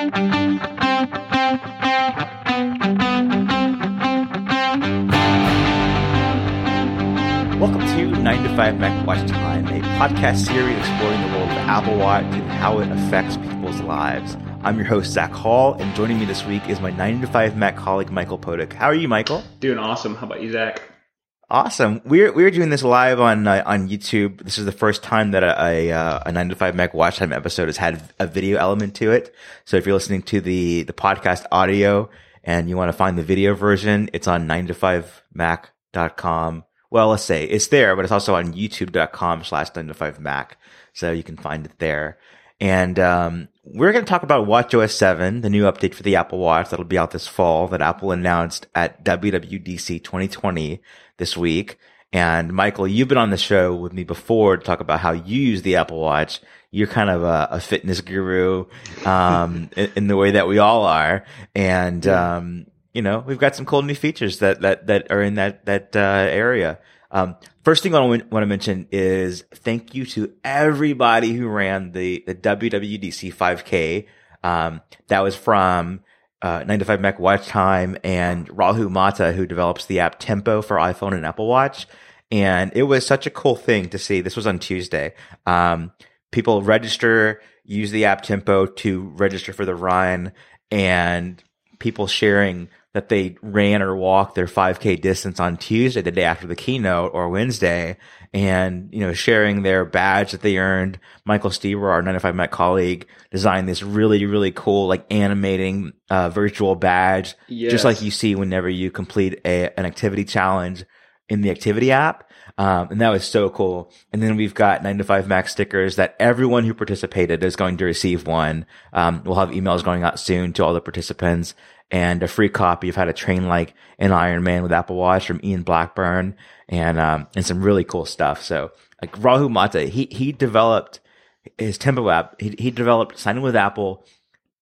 Welcome to 9 to 5 Mac Watch Time, a podcast series exploring the world of Apple Watch and how it affects people's lives. I'm your host, Zach Hall, and joining me this week is my 9 to 5 Mac colleague, Michael Potuck. How are you, Michael? Doing awesome. How about you, Zach? Awesome. We're we're doing this live on uh, on YouTube. This is the first time that a a, uh, a nine to five Mac watch time episode has had a video element to it. So if you're listening to the the podcast audio and you want to find the video version, it's on nine to five mac.com. Well, let's say it's there, but it's also on youtube.com slash nine to five mac. So you can find it there. And um, we're going to talk about WatchOS 7, the new update for the Apple Watch that'll be out this fall that Apple announced at WWDC 2020 this week. And Michael, you've been on the show with me before to talk about how you use the Apple Watch. You're kind of a, a fitness guru, um, in, in, the way that we all are. And, um, you know, we've got some cool new features that, that, that are in that, that, uh, area. Um, first thing I want to mention is thank you to everybody who ran the, the WWDC 5K. Um, that was from, uh, 9 to 5 Mac Watch Time and Rahul Mata, who develops the app Tempo for iPhone and Apple Watch. And it was such a cool thing to see. This was on Tuesday. Um, people register, use the app Tempo to register for the run and people sharing that they ran or walked their 5K distance on Tuesday, the day after the keynote, or Wednesday, and you know sharing their badge that they earned. Michael Steeber, our 95 Mac colleague, designed this really really cool like animating uh, virtual badge, yes. just like you see whenever you complete a, an activity challenge in the activity app. Um, and that was so cool. And then we've got 9 to 5 Mac stickers that everyone who participated is going to receive one. Um, we'll have emails going out soon to all the participants and a free copy of How to Train Like an Iron Man with Apple Watch from Ian Blackburn and, um, and some really cool stuff. So like Rahul Mata, he, he developed his Tempo app. He, he developed Sign in with Apple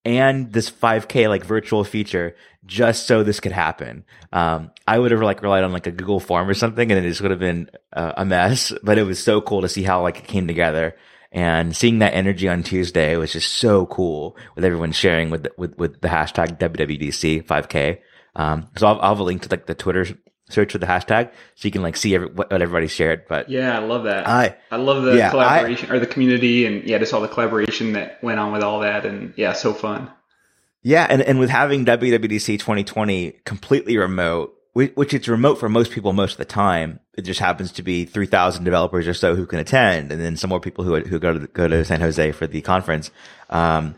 and this 5k like virtual feature just so this could happen. Um, I would have like relied on like a Google form or something and it just would have been uh, a mess, but it was so cool to see how like it came together and seeing that energy on Tuesday was just so cool with everyone sharing with the, with with the hashtag WWDC 5K. Um, so I'll, I'll have a link to like the Twitter search for the hashtag so you can like see every, what, what everybody shared. But yeah, I love that. I I love the yeah, collaboration I, or the community and yeah, just all the collaboration that went on with all that and yeah, so fun. Yeah, and and with having WWDC 2020 completely remote, which it's remote for most people most of the time. It just happens to be 3,000 developers or so who can attend, and then some more people who who go to go to San Jose for the conference. Um,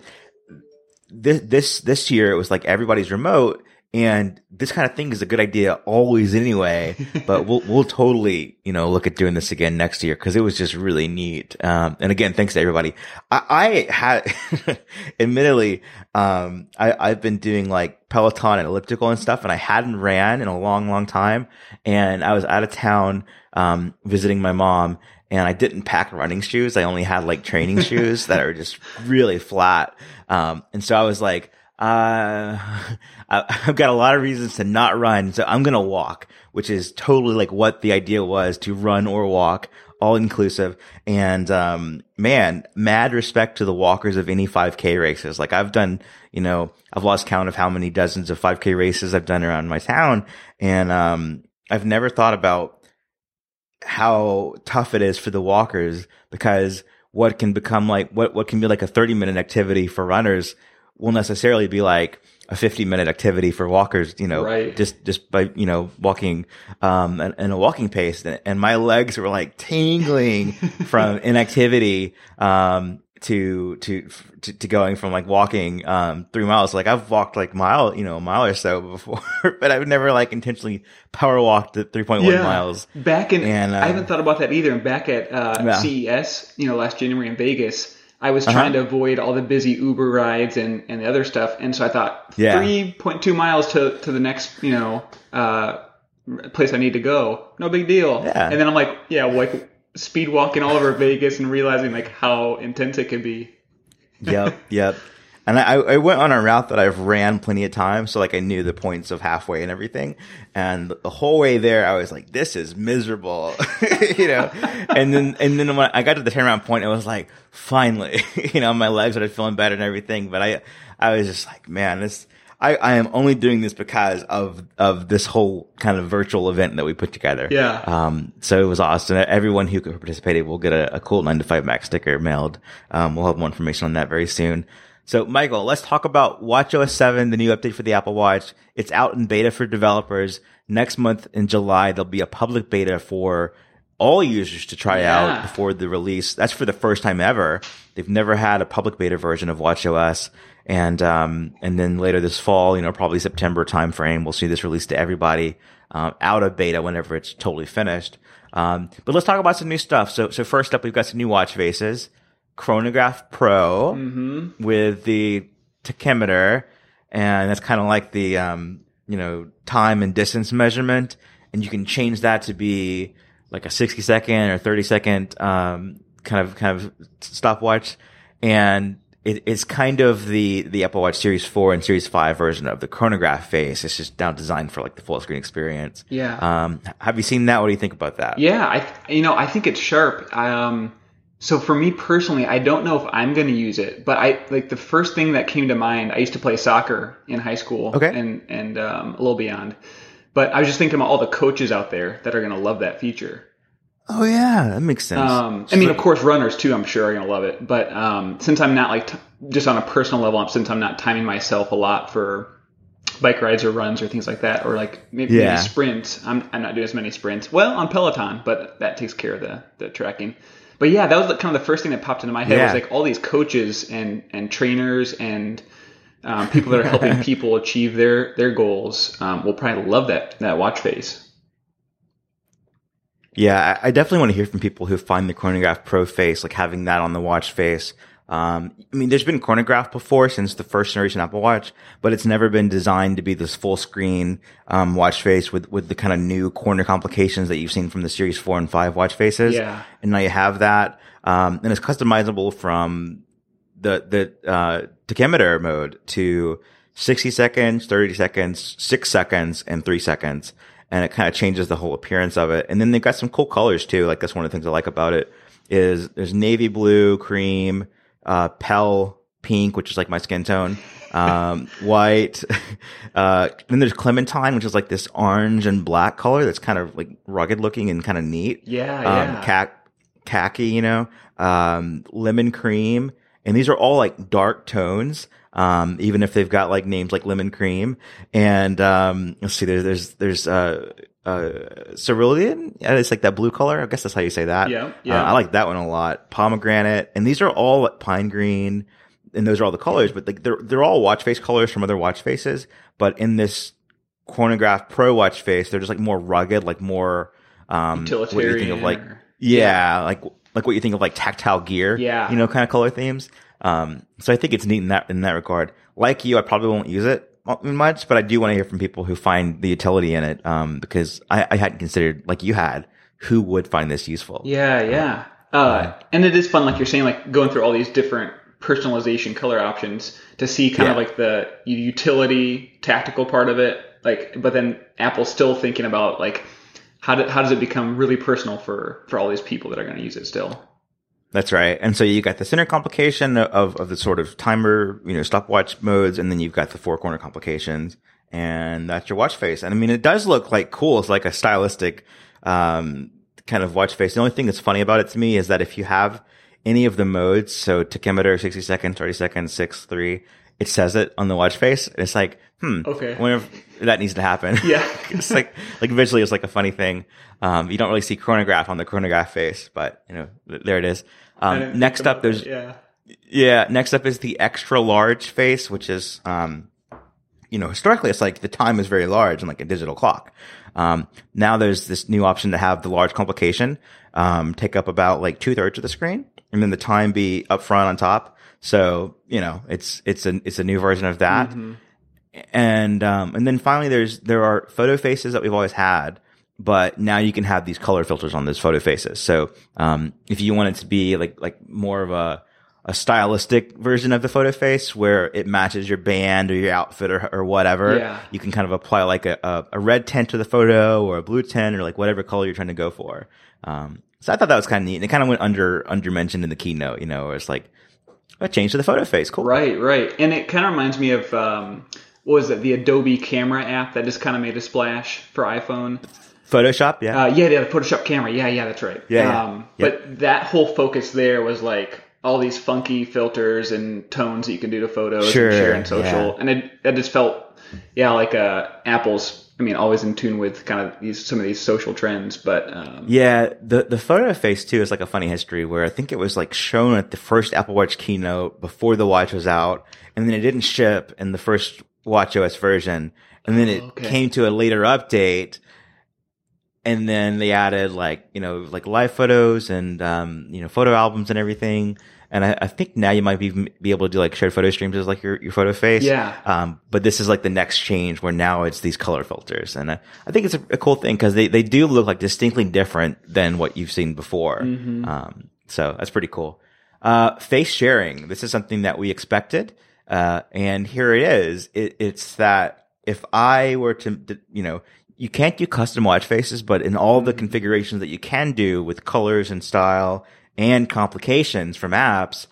this this this year it was like everybody's remote, and this kind of thing is a good idea always anyway, but we'll, we'll totally, you know, look at doing this again next year because it was just really neat. Um, and again, thanks to everybody. I, I had, admittedly, um, I, I've been doing like Peloton and elliptical and stuff and I hadn't ran in a long, long time. And I was out of town, um, visiting my mom and I didn't pack running shoes. I only had like training shoes that are just really flat. Um, and so I was like, uh, I've got a lot of reasons to not run, so I'm gonna walk, which is totally like what the idea was to run or walk, all inclusive. And um, man, mad respect to the walkers of any 5K races. Like I've done, you know, I've lost count of how many dozens of 5K races I've done around my town, and um, I've never thought about how tough it is for the walkers because what can become like what what can be like a 30 minute activity for runners will necessarily be like a 50 minute activity for walkers, you know, right. just, just by, you know, walking, um, in a walking pace. And my legs were like tingling from inactivity, um, to, to, to, to, going from like walking, um, three miles. Like I've walked like mile, you know, a mile or so before, but I've never like intentionally power walked at 3.1 yeah. miles. Back in, and, uh, I haven't thought about that either. And back at, uh, yeah. CES, you know, last January in Vegas, I was uh-huh. trying to avoid all the busy Uber rides and, and the other stuff. And so I thought yeah. 3.2 miles to, to the next, you know, uh, place I need to go. No big deal. Yeah. And then I'm like, yeah, like speed walking all over Vegas and realizing like how intense it can be. yep. Yep. And I, I went on a route that I've ran plenty of times. So like I knew the points of halfway and everything. And the whole way there, I was like, this is miserable, you know? and then, and then when I got to the turnaround point, it was like, finally, you know, my legs started feeling better and everything. But I, I was just like, man, this, I, I am only doing this because of of this whole kind of virtual event that we put together. Yeah. Um. So it was awesome. Everyone who participated will get a, a cool nine to five Mac sticker mailed. Um. We'll have more information on that very soon. So, Michael, let's talk about WatchOS 7, the new update for the Apple Watch. It's out in beta for developers. Next month in July, there'll be a public beta for all users to try yeah. out before the release. That's for the first time ever. They've never had a public beta version of WatchOS. And, um, and then later this fall, you know, probably September timeframe, we'll see this released to everybody, um, out of beta whenever it's totally finished. Um, but let's talk about some new stuff. So, so first up, we've got some new watch faces. Chronograph Pro mm-hmm. with the tachymeter, and that's kind of like the um, you know time and distance measurement, and you can change that to be like a sixty second or thirty second um, kind of kind of stopwatch, and it, it's kind of the the Apple Watch Series Four and Series Five version of the chronograph face. It's just now designed for like the full screen experience. Yeah. Um, have you seen that? What do you think about that? Yeah, I you know I think it's sharp. Um, so for me personally, I don't know if I'm going to use it, but I like the first thing that came to mind. I used to play soccer in high school, okay. and and um, a little beyond. But I was just thinking about all the coaches out there that are going to love that feature. Oh yeah, that makes sense. Um, I mean, of course, runners too. I'm sure are going to love it. But um, since I'm not like t- just on a personal level, since I'm not timing myself a lot for bike rides or runs or things like that, or like maybe, yeah. maybe sprints. I'm I'm not doing as many sprints. Well, on Peloton, but that takes care of the the tracking but yeah, that was kind of the first thing that popped into my head yeah. was like all these coaches and and trainers and um, people that are helping people achieve their their goals um, will probably love that that watch face. Yeah, I definitely want to hear from people who find the Chronograph Pro face, like having that on the watch face, um, I mean, there's been chronograph before since the first generation Apple Watch, but it's never been designed to be this full screen um, watch face with with the kind of new corner complications that you've seen from the Series Four and Five watch faces. Yeah, and now you have that, um, and it's customizable from the the uh, tachymeter mode to 60 seconds, 30 seconds, six seconds, and three seconds. And it kind of changes the whole appearance of it. And then they've got some cool colors too. Like that's one of the things I like about it is there's navy blue, cream, uh, Pale pink, which is like my skin tone, um, white. Uh, then there's clementine, which is like this orange and black color that's kind of like rugged looking and kind of neat. Yeah, um, yeah. Cac- khaki, you know, um, lemon cream. And these are all like dark tones. Um, even if they've got like names like lemon cream and, um, let's see, there's, there's, there's, uh, uh, cerulean. Yeah, it's like that blue color. I guess that's how you say that. Yeah, yeah. Uh, I like that one a lot. Pomegranate, and these are all pine green, and those are all the colors. But like they're they're all watch face colors from other watch faces. But in this chronograph pro watch face, they're just like more rugged, like more um, utilitarian. What you think of like yeah, yeah, like like what you think of like tactile gear. Yeah, you know, kind of color themes. Um, so I think it's neat in that in that regard. Like you, I probably won't use it much, but I do want to hear from people who find the utility in it. Um, because I, I hadn't considered like you had who would find this useful. Yeah, yeah. Uh, and it is fun, like you're saying, like going through all these different personalization color options to see kind yeah. of like the utility, tactical part of it. Like, but then Apple's still thinking about like how do, how does it become really personal for for all these people that are going to use it still. That's right. And so you got the center complication of, of the sort of timer, you know, stopwatch modes, and then you've got the four corner complications, and that's your watch face. And I mean, it does look like cool. It's like a stylistic, um, kind of watch face. The only thing that's funny about it to me is that if you have any of the modes, so tachymeter, 60 seconds, 30 seconds, 6, 3, it says it on the watch face. And it's like, hmm, okay. whenever that needs to happen. Yeah. it's like, like visually, it's like a funny thing. Um, you don't really see chronograph on the chronograph face, but you know, there it is. Um, next up, there's, yeah. Yeah. Next up is the extra large face, which is, um, you know, historically it's like the time is very large and like a digital clock. Um, now there's this new option to have the large complication, um, take up about like two thirds of the screen and then the time be up front on top. So, you know, it's, it's a, it's a new version of that. Mm-hmm. And, um, and then finally there's, there are photo faces that we've always had, but now you can have these color filters on those photo faces. So, um, if you want it to be like, like more of a, a stylistic version of the photo face where it matches your band or your outfit or, or whatever. Yeah. You can kind of apply like a, a, a, red tint to the photo or a blue tint or like whatever color you're trying to go for. Um, so I thought that was kind of neat. And it kind of went under, under mentioned in the keynote, you know, it's like a change to the photo face. Cool. Right, right. And it kind of reminds me of, um, what was it? The Adobe camera app that just kind of made a splash for iPhone. Photoshop, yeah. Uh, yeah, yeah, the Photoshop camera. Yeah, yeah, that's right. Yeah. Um, yeah. But that whole focus there was like all these funky filters and tones that you can do to photos sure, and share on social. Yeah. And it, it just felt, yeah, like uh, Apple's. I mean, always in tune with kind of these some of these social trends, but um, yeah, the the photo face too is like a funny history where I think it was like shown at the first Apple Watch keynote before the watch was out, and then it didn't ship in the first Watch OS version, and then it okay. came to a later update, and then they added like you know like live photos and um, you know photo albums and everything. And I, I, think now you might be be able to do like shared photo streams as like your, your photo face. Yeah. Um, but this is like the next change where now it's these color filters, and I, I think it's a, a cool thing because they they do look like distinctly different than what you've seen before. Mm-hmm. Um, so that's pretty cool. Uh, face sharing. This is something that we expected. Uh, and here it is. It, it's that if I were to, you know, you can't do custom watch faces, but in all the configurations that you can do with colors and style and complications from apps,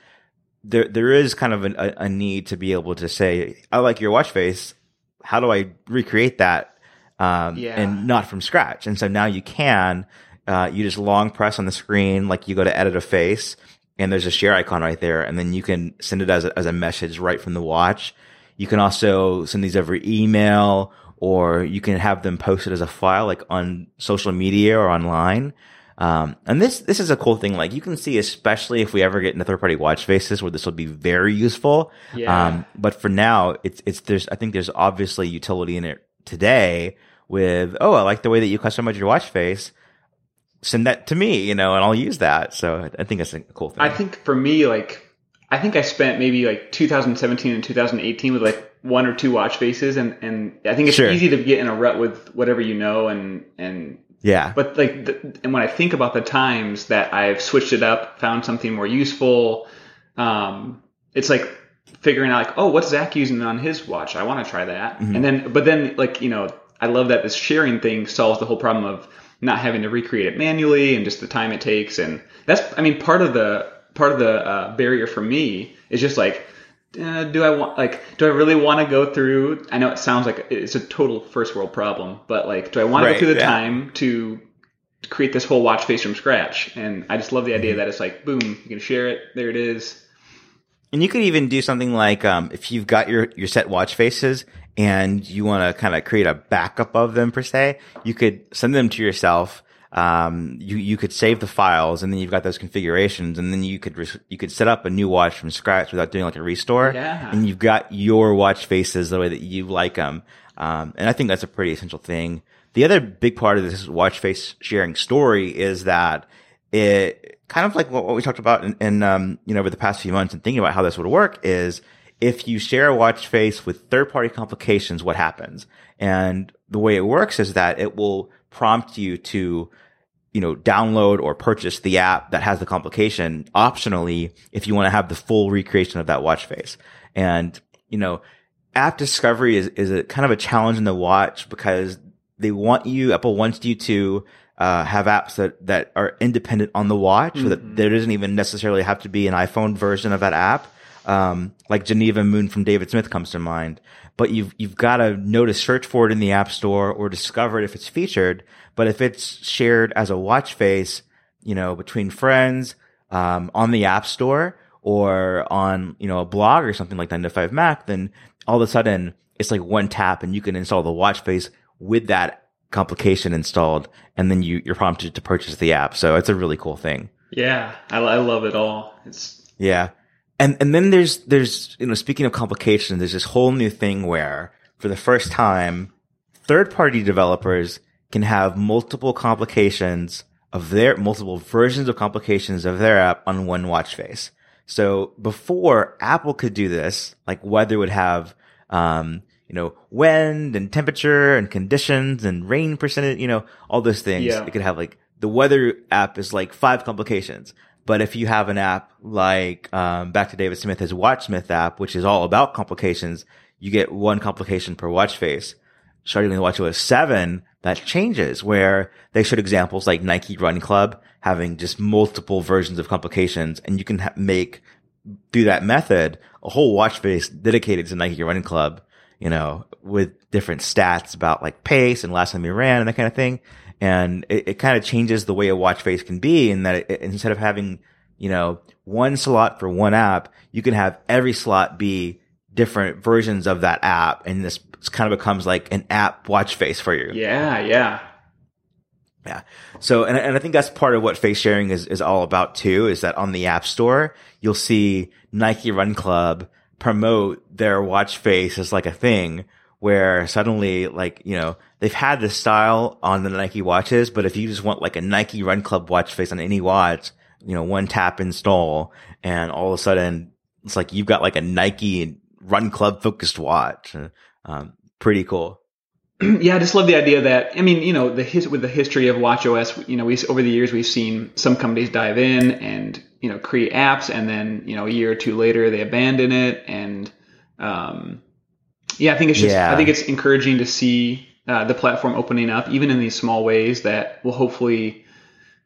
there, there is kind of a, a need to be able to say, I like your watch face. How do I recreate that? Um, yeah. and not from scratch. And so now you can, uh, you just long press on the screen, like you go to edit a face and there's a share icon right there. And then you can send it as a, as a message right from the watch. You can also send these over email or you can have them posted as a file, like on social media or online. Um, and this, this is a cool thing. Like you can see, especially if we ever get into third party watch faces where this will be very useful. Yeah. Um, but for now, it's, it's, there's, I think there's obviously utility in it today with, oh, I like the way that you customize your watch face send that to me, you know, and I'll use that. So I think it's a cool thing. I think for me, like, I think I spent maybe like 2017 and 2018 with like one or two watch faces, and and I think it's Sure. easy to get in a rut with whatever you know, and and yeah. but like, the, and when I think about the times that I've switched it up, found something more useful, um, it's like figuring out like, oh, what's Zach using on his watch? I want to try that, Mm-hmm. and then but then like you know, I love that this sharing thing solves the whole problem of not having to recreate it manually and just the time it takes, and that's I mean part of the part of the uh, barrier for me is just like. Uh, do I want like do I really want to go through I know it sounds like it's a total first world problem but like do I want to go through the yeah. time to create this whole watch face from scratch and I just love the Mm-hmm. idea that it's like boom you can share it there it is And you could even do something like, um, if you've got your, your set watch faces and you want to kind of create a backup of them per se, you could send them to yourself. Um, you, you could save the files and then you've got those configurations and then you could, res- you could set up a new watch from scratch without doing like a restore. Yeah. And you've got your watch faces the way that you like them. Um, and I think that's a pretty essential thing. The other big part of this watch face sharing story is that it kind of like what, what we talked about in, in um, you know, over the past few months and thinking about how this would work is if you share a watch face with third party complications, what happens? And the way it works is that it will prompt you to, you know, download or purchase the app that has the complication optionally if you want to have the full recreation of that watch face. And, you know, app discovery is, is a kind of a challenge in the watch because they want you, Apple wants you to, uh, have apps that, that are independent on the watch so that there doesn't even necessarily have to be an iPhone version of that app. Um, like Geneva Moon from David Smith comes to mind, but you've, you've got to know to search for it in the app store or discover it if it's featured. But if it's shared as a watch face, you know, between friends, um, on the app store or on, you know, a blog or something like 9 to 5 Mac, then all of a sudden it's like one tap and you can install the watch face with that complication installed. And then you, you're prompted to purchase the app. So it's a really cool thing. yeah I, I love it all it's Yeah. And, and then there's, there's, you know, speaking of complications, there's this whole new thing where for the first time, third party developers can have multiple complications of their, multiple versions of complications of their app on one watch face. So before Apple could do this, like weather would have, um, you know, wind and temperature and conditions and rain percentage, you know, all those things. Yeah. It could have like the weather app is like five complications. But if you have an app like um, back to David Smith, his WatchSmith app, which is all about complications, you get one complication per watch face. Starting with WatchOS 7, that changes where they showed examples like Nike Run Club having just multiple versions of complications and you can ha- make through that method a whole watch face dedicated to Nike Run Club, you know, with different stats about like pace and last time you ran and that kind of thing. And it, it kind of changes the way a watch face can be in that it, instead of having, you know, one slot for one app, you can have every slot be different versions of that app. And this kind of becomes like an app watch face for you. Yeah. Yeah. Yeah. So, and, and I think that's part of what face sharing is, is all about too, is that on the app store, you'll see Nike Run Club promote their watch face as like a thing where suddenly like, you know, they've had this style on the Nike watches, but if you just want like a Nike Run Club watch face on any watch, you know, one tap install and all of a sudden it's like you've got like a Nike Run Club focused watch. Um, pretty cool. yeah, I just love the idea that I mean, you know, the his, with the history of WatchOS, you know, we over the years we've seen some companies dive in and you know create apps, and then you know a year or two later they abandon it, and um, yeah, I think it's just yeah. I think it's encouraging to see uh, the platform opening up, even in these small ways that will hopefully,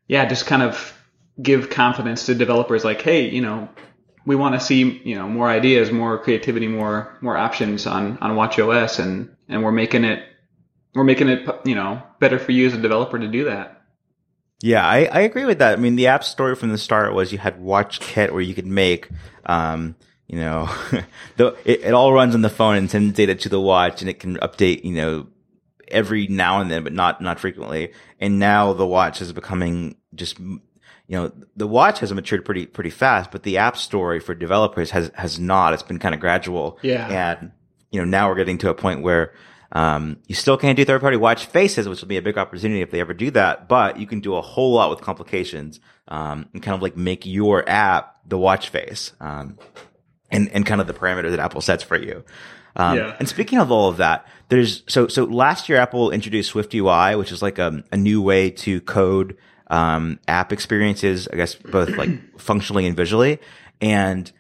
yeah, just kind of give confidence to developers, like, hey, you know, we want to see you know more ideas, more creativity, more more options on on WatchOS, and and we're making it we're making it you know better for you as a developer to do that. Yeah, I, I agree with that. I mean, the app story from the start was you had WatchKit where you could make, um, you know, the, it, it all runs on the phone and sends data to the watch and it can update, you know, every now and then, but not, not frequently. And now the watch is becoming just, you know, the watch has matured pretty, pretty fast, but the app story for developers has, has not. It's been kind of gradual. Yeah. And, you know, now we're getting to a point where, um, you still can't do third party watch faces, which will be a big opportunity if they ever do that, but you can do a whole lot with complications, um, and kind of like make your app the watch face, um, and, and kind of the parameters that Apple sets for you. Um, yeah. and speaking of all of that, there's, so, so last year Apple introduced Swift UI, which is like a, a new way to code, um, app experiences, I guess both like functionally and visually. And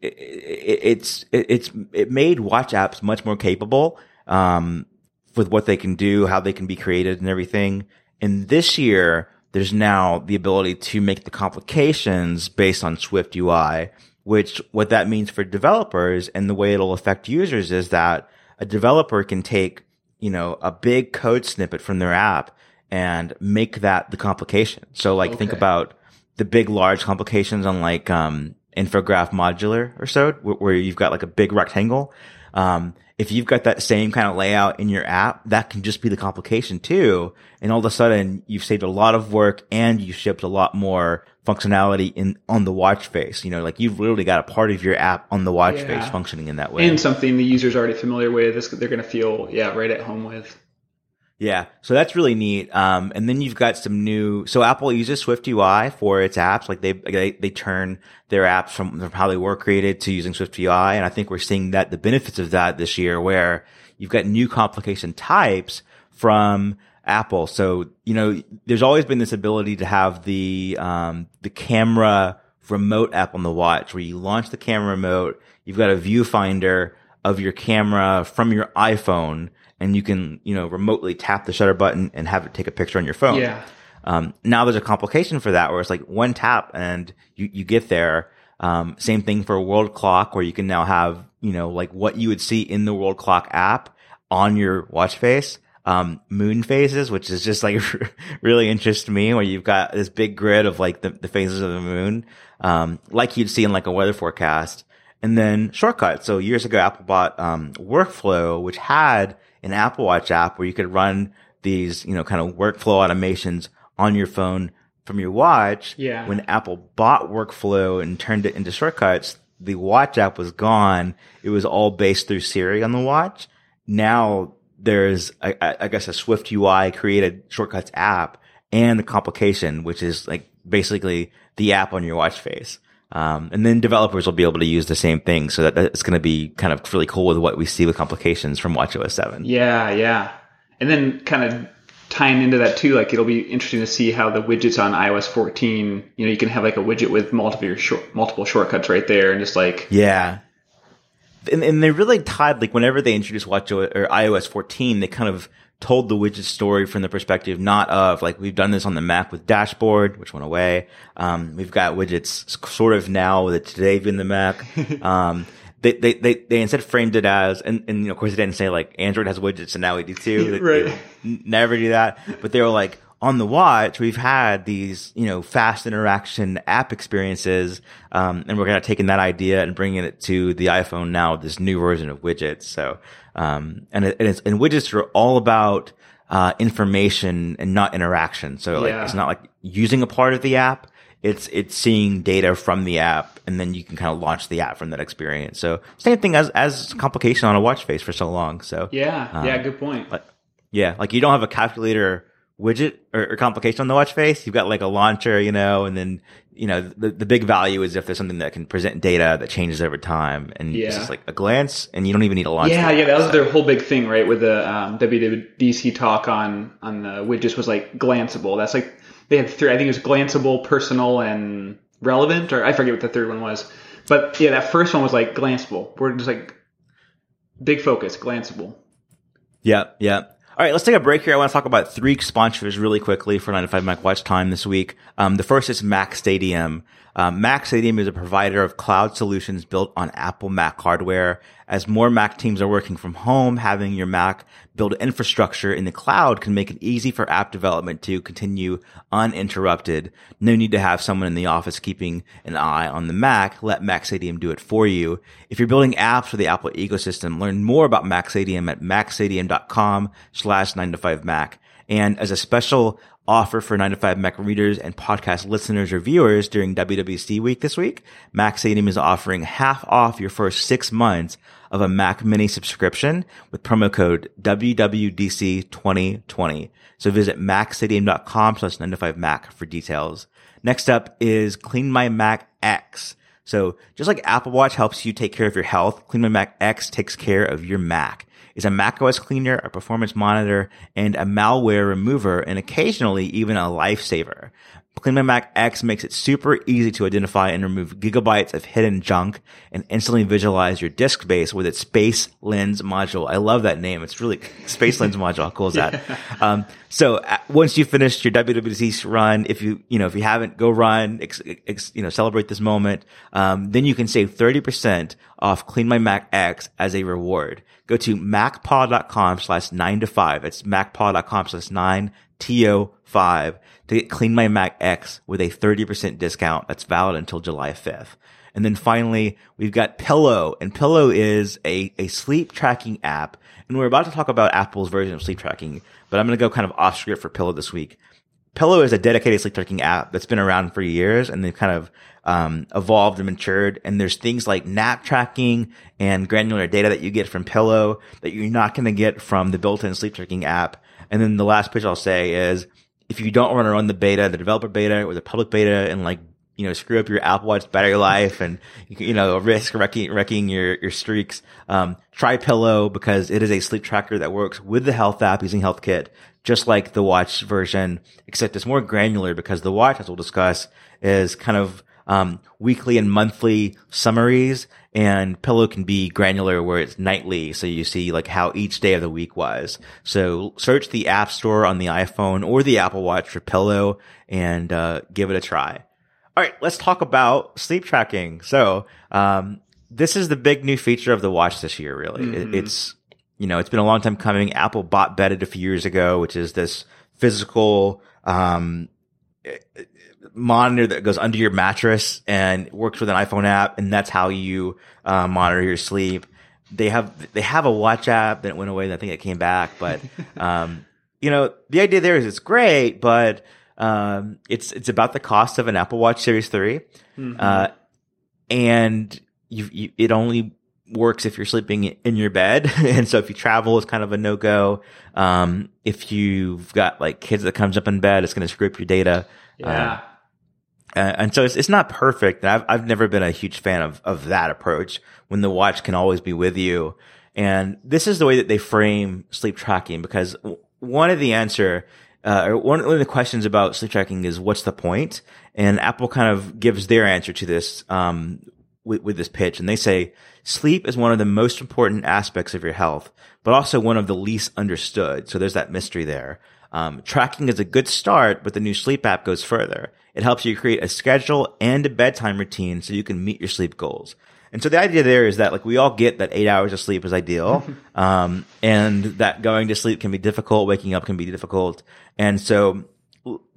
it, it, it's, it, it's, it made watch apps much more capable um, with what they can do, how they can be created and everything. And this year, there's now the ability to make the complications based on Swift UI, which what that means for developers and the way it'll affect users is that a developer can take, you know, a big code snippet from their app and make that the complication. So like okay. think about the big, large complications on like, um, infograph modular or so, where you've got like a big rectangle. Um, if you've got that same kind of layout in your app, that can just be the complication too. And all of a sudden you've saved a lot of work and you shipped a lot more functionality in, on the watch face. You know, like you've literally got a part of your app on the watch yeah. face functioning in that way. And something the user's already familiar with, they're going to feel, yeah, right at home with. Yeah, so that's really neat. Um, and then you've got some new. So Apple uses Swift UI for its apps. Like they they, they turn their apps from, from how they were created to using Swift UI, and I think we're seeing that the benefits of that this year, where you've got new complication types from Apple. So you know, there's always been this ability to have the um, the camera remote app on the watch, where you launch the camera remote, you've got a viewfinder of your camera from your iPhone and you can, you know, remotely tap the shutter button and have it take a picture on your phone. Yeah. Um, now there's a complication for that where it's like one tap and you, you get there. Um, same thing for a world clock where you can now have, you know, like what you would see in the world clock app on your watch face. Um, moon phases, which is just like really interests me where you've got this big grid of like the, the phases of the moon, um, like you'd see in like a weather forecast. And then shortcuts. So years ago, Apple bought, um, workflow, which had an Apple Watch app where you could run these, you know, kind of workflow automations on your phone from your watch. Yeah. When Apple bought workflow and turned it into shortcuts, the watch app was gone. It was all based through Siri on the watch. Now there's, I, I guess, a Swift UI created shortcuts app and the complication, which is like basically the app on your watch face. Um, and then developers will be able to use the same thing. So that it's going to be kind of really cool with what we see with complications from WatchOS 7. Yeah, yeah. And then kind of tying into that too, like it'll be interesting to see how the widgets on iOS 14, you know, you can have like a widget with multiple short, multiple shortcuts right there, and just like yeah. And, and they really tied like whenever they introduced Watch or iOS 14, they kind of told the widget story from the perspective not of like we've done this on the Mac with dashboard, which went away. Um, we've got widgets sort of now with it today in the Mac. Um, they, they, they, they instead framed it as, and, and you know, of course they didn't say like Android has widgets and now we do too. right. never do that. But they were like, on the watch, we've had these, you know, fast interaction app experiences. Um, and we're kind of taking that idea and bringing it to the iPhone now, this new version of widgets. So, um, and, it, and, it's, and widgets are all about, uh, information and not interaction. So like, yeah. it's not like using a part of the app. It's, it's seeing data from the app and then you can kind of launch the app from that experience. So same thing as, as complication on a watch face for so long. So yeah, um, yeah, good point. Like, yeah, like you don't have a calculator widget or, or, complication on the watch face. You've got like a launcher, you know, and then, you know, the, the big value is if there's something that can present data that changes over time and yeah. it's just like a glance and you don't even need a launcher. Yeah, yeah, that was their whole big thing, right? With the um, WWDC talk on, on the widgets was like glanceable. That's like, they had three, I think it was glanceable, personal, and relevant, or I forget what the third one was. But yeah, that first one was like glanceable. We're just like big focus, glanceable. Yeah, yeah. All right, let's take a break here. I want to talk about three sponsors really quickly for 95 Mac Watch Time this week. Um, the first is Mac Stadium. Um, Mac Stadium is a provider of cloud solutions built on Apple Mac hardware. As more Mac teams are working from home, having your Mac build infrastructure in the cloud can make it easy for app development to continue uninterrupted. No need to have someone in the office keeping an eye on the Mac. Let Mac Stadium do it for you. If you're building apps for the Apple ecosystem, learn more about Mac Stadium at macstadium.com slash 9 to 5 Mac. And as a special offer for 9 to 5 Mac readers and podcast listeners or viewers during WWDC week this week, Mac Stadium is offering half off your first six months of a Mac mini subscription with promo code WWDC2020. So visit macstadium.com slash 9 to 5 Mac for details. Next up is Clean My Mac X. So just like Apple Watch helps you take care of your health, Clean My Mac X takes care of your Mac It's a macOS cleaner, a performance monitor, and a malware remover, and occasionally even a lifesaver. CleanMyMac Mac X makes it super easy to identify and remove gigabytes of hidden junk and instantly visualize your disk space with its Space Lens module. I love that name. It's really Space Lens module. How cool is that? Um, so uh, once you finish your WWDC run, if you, you know, if you haven't, go run, ex, ex, you know, celebrate this moment. Um, then you can save 30% off Clean My Mac X as a reward. Go to macpaw.com slash nine to five. It's macpaw.com slash nine TO5 to get Clean My Mac X with a 30% discount that's valid until July 5th. And then finally, we've got Pillow, and Pillow is a, a sleep tracking app. And we're about to talk about Apple's version of sleep tracking, but I'm going to go kind of off script for Pillow this week. Pillow is a dedicated sleep tracking app that's been around for years and they've kind of um, evolved and matured. And there's things like nap tracking and granular data that you get from Pillow that you're not going to get from the built-in sleep tracking app. And then the last pitch I'll say is if you don't want to run the beta, the developer beta or the public beta and like, you know, screw up your Apple Watch battery life and, you know, risk wrecking, wrecking your, your streaks, um, try Pillow because it is a sleep tracker that works with the health app using HealthKit, just like the watch version, except it's more granular because the watch, as we'll discuss, is kind of, um, weekly and monthly summaries and Pillow can be granular where it's nightly. So you see like how each day of the week was. So search the app store on the iPhone or the Apple Watch for Pillow and, uh, give it a try. All right. Let's talk about sleep tracking. So, um, this is the big new feature of the watch this year, really. Mm-hmm. It, it's, you know, it's been a long time coming. Apple bot Beddit a few years ago, which is this physical, um, monitor that goes under your mattress and works with an iPhone app, and that's how you uh, monitor your sleep. They have they have a watch app that went away. And I think it came back, but um, you know the idea there is it's great, but um, it's it's about the cost of an Apple Watch Series 3 mm-hmm. uh, and you, you, it only works if you're sleeping in your bed. and so if you travel, it's kind of a no go. Um, if you've got like kids that comes up in bed, it's going to screw up your data. Yeah. Um, uh, and so it's, it's not perfect. I've, I've never been a huge fan of, of that approach when the watch can always be with you. And this is the way that they frame sleep tracking because one of the answer, uh, or one of the questions about sleep tracking is what's the point? And Apple kind of gives their answer to this, um, with, with this pitch. And they say sleep is one of the most important aspects of your health, but also one of the least understood. So there's that mystery there. Um, tracking is a good start, but the new sleep app goes further. It helps you create a schedule and a bedtime routine so you can meet your sleep goals. And so the idea there is that like we all get that eight hours of sleep is ideal. um, and that going to sleep can be difficult. Waking up can be difficult. And so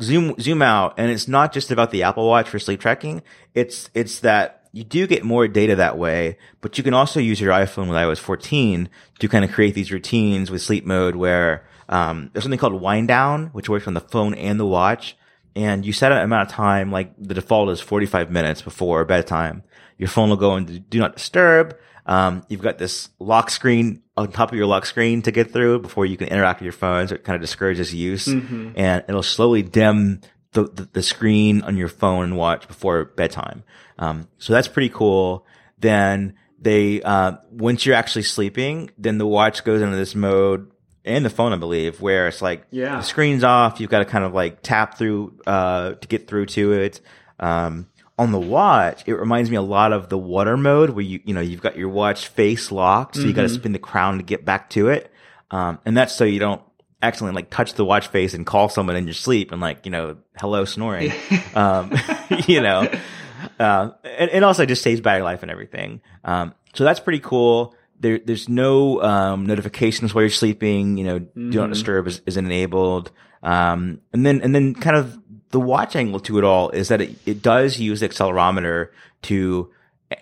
zoom, zoom out. And it's not just about the Apple watch for sleep tracking. It's, it's that you do get more data that way, but you can also use your iPhone with iOS 14 to kind of create these routines with sleep mode where um, there's something called wind down, which works on the phone and the watch. And you set an amount of time, like the default is 45 minutes before bedtime. Your phone will go into do not disturb. Um, you've got this lock screen on top of your lock screen to get through before you can interact with your phone. So it kind of discourages use mm-hmm. and it'll slowly dim the, the, the, screen on your phone and watch before bedtime. Um, so that's pretty cool. Then they, uh, once you're actually sleeping, then the watch goes into this mode and the phone, I believe, where it's like yeah. the screen's off. You've got to kind of like tap through uh, to get through to it. Um, on the watch, it reminds me a lot of the water mode where you you know you've got your watch face locked, so mm-hmm. you got to spin the crown to get back to it, um, and that's so you don't accidentally like touch the watch face and call someone in your sleep and like you know hello snoring, um, you know, uh, and, and also just saves battery life and everything. Um, so that's pretty cool there, there's no um, notifications while you're sleeping. You know, mm-hmm. do not mm-hmm. disturb is, is enabled. Um, and then and then kind of the watch angle to it all is that it, it does use the accelerometer to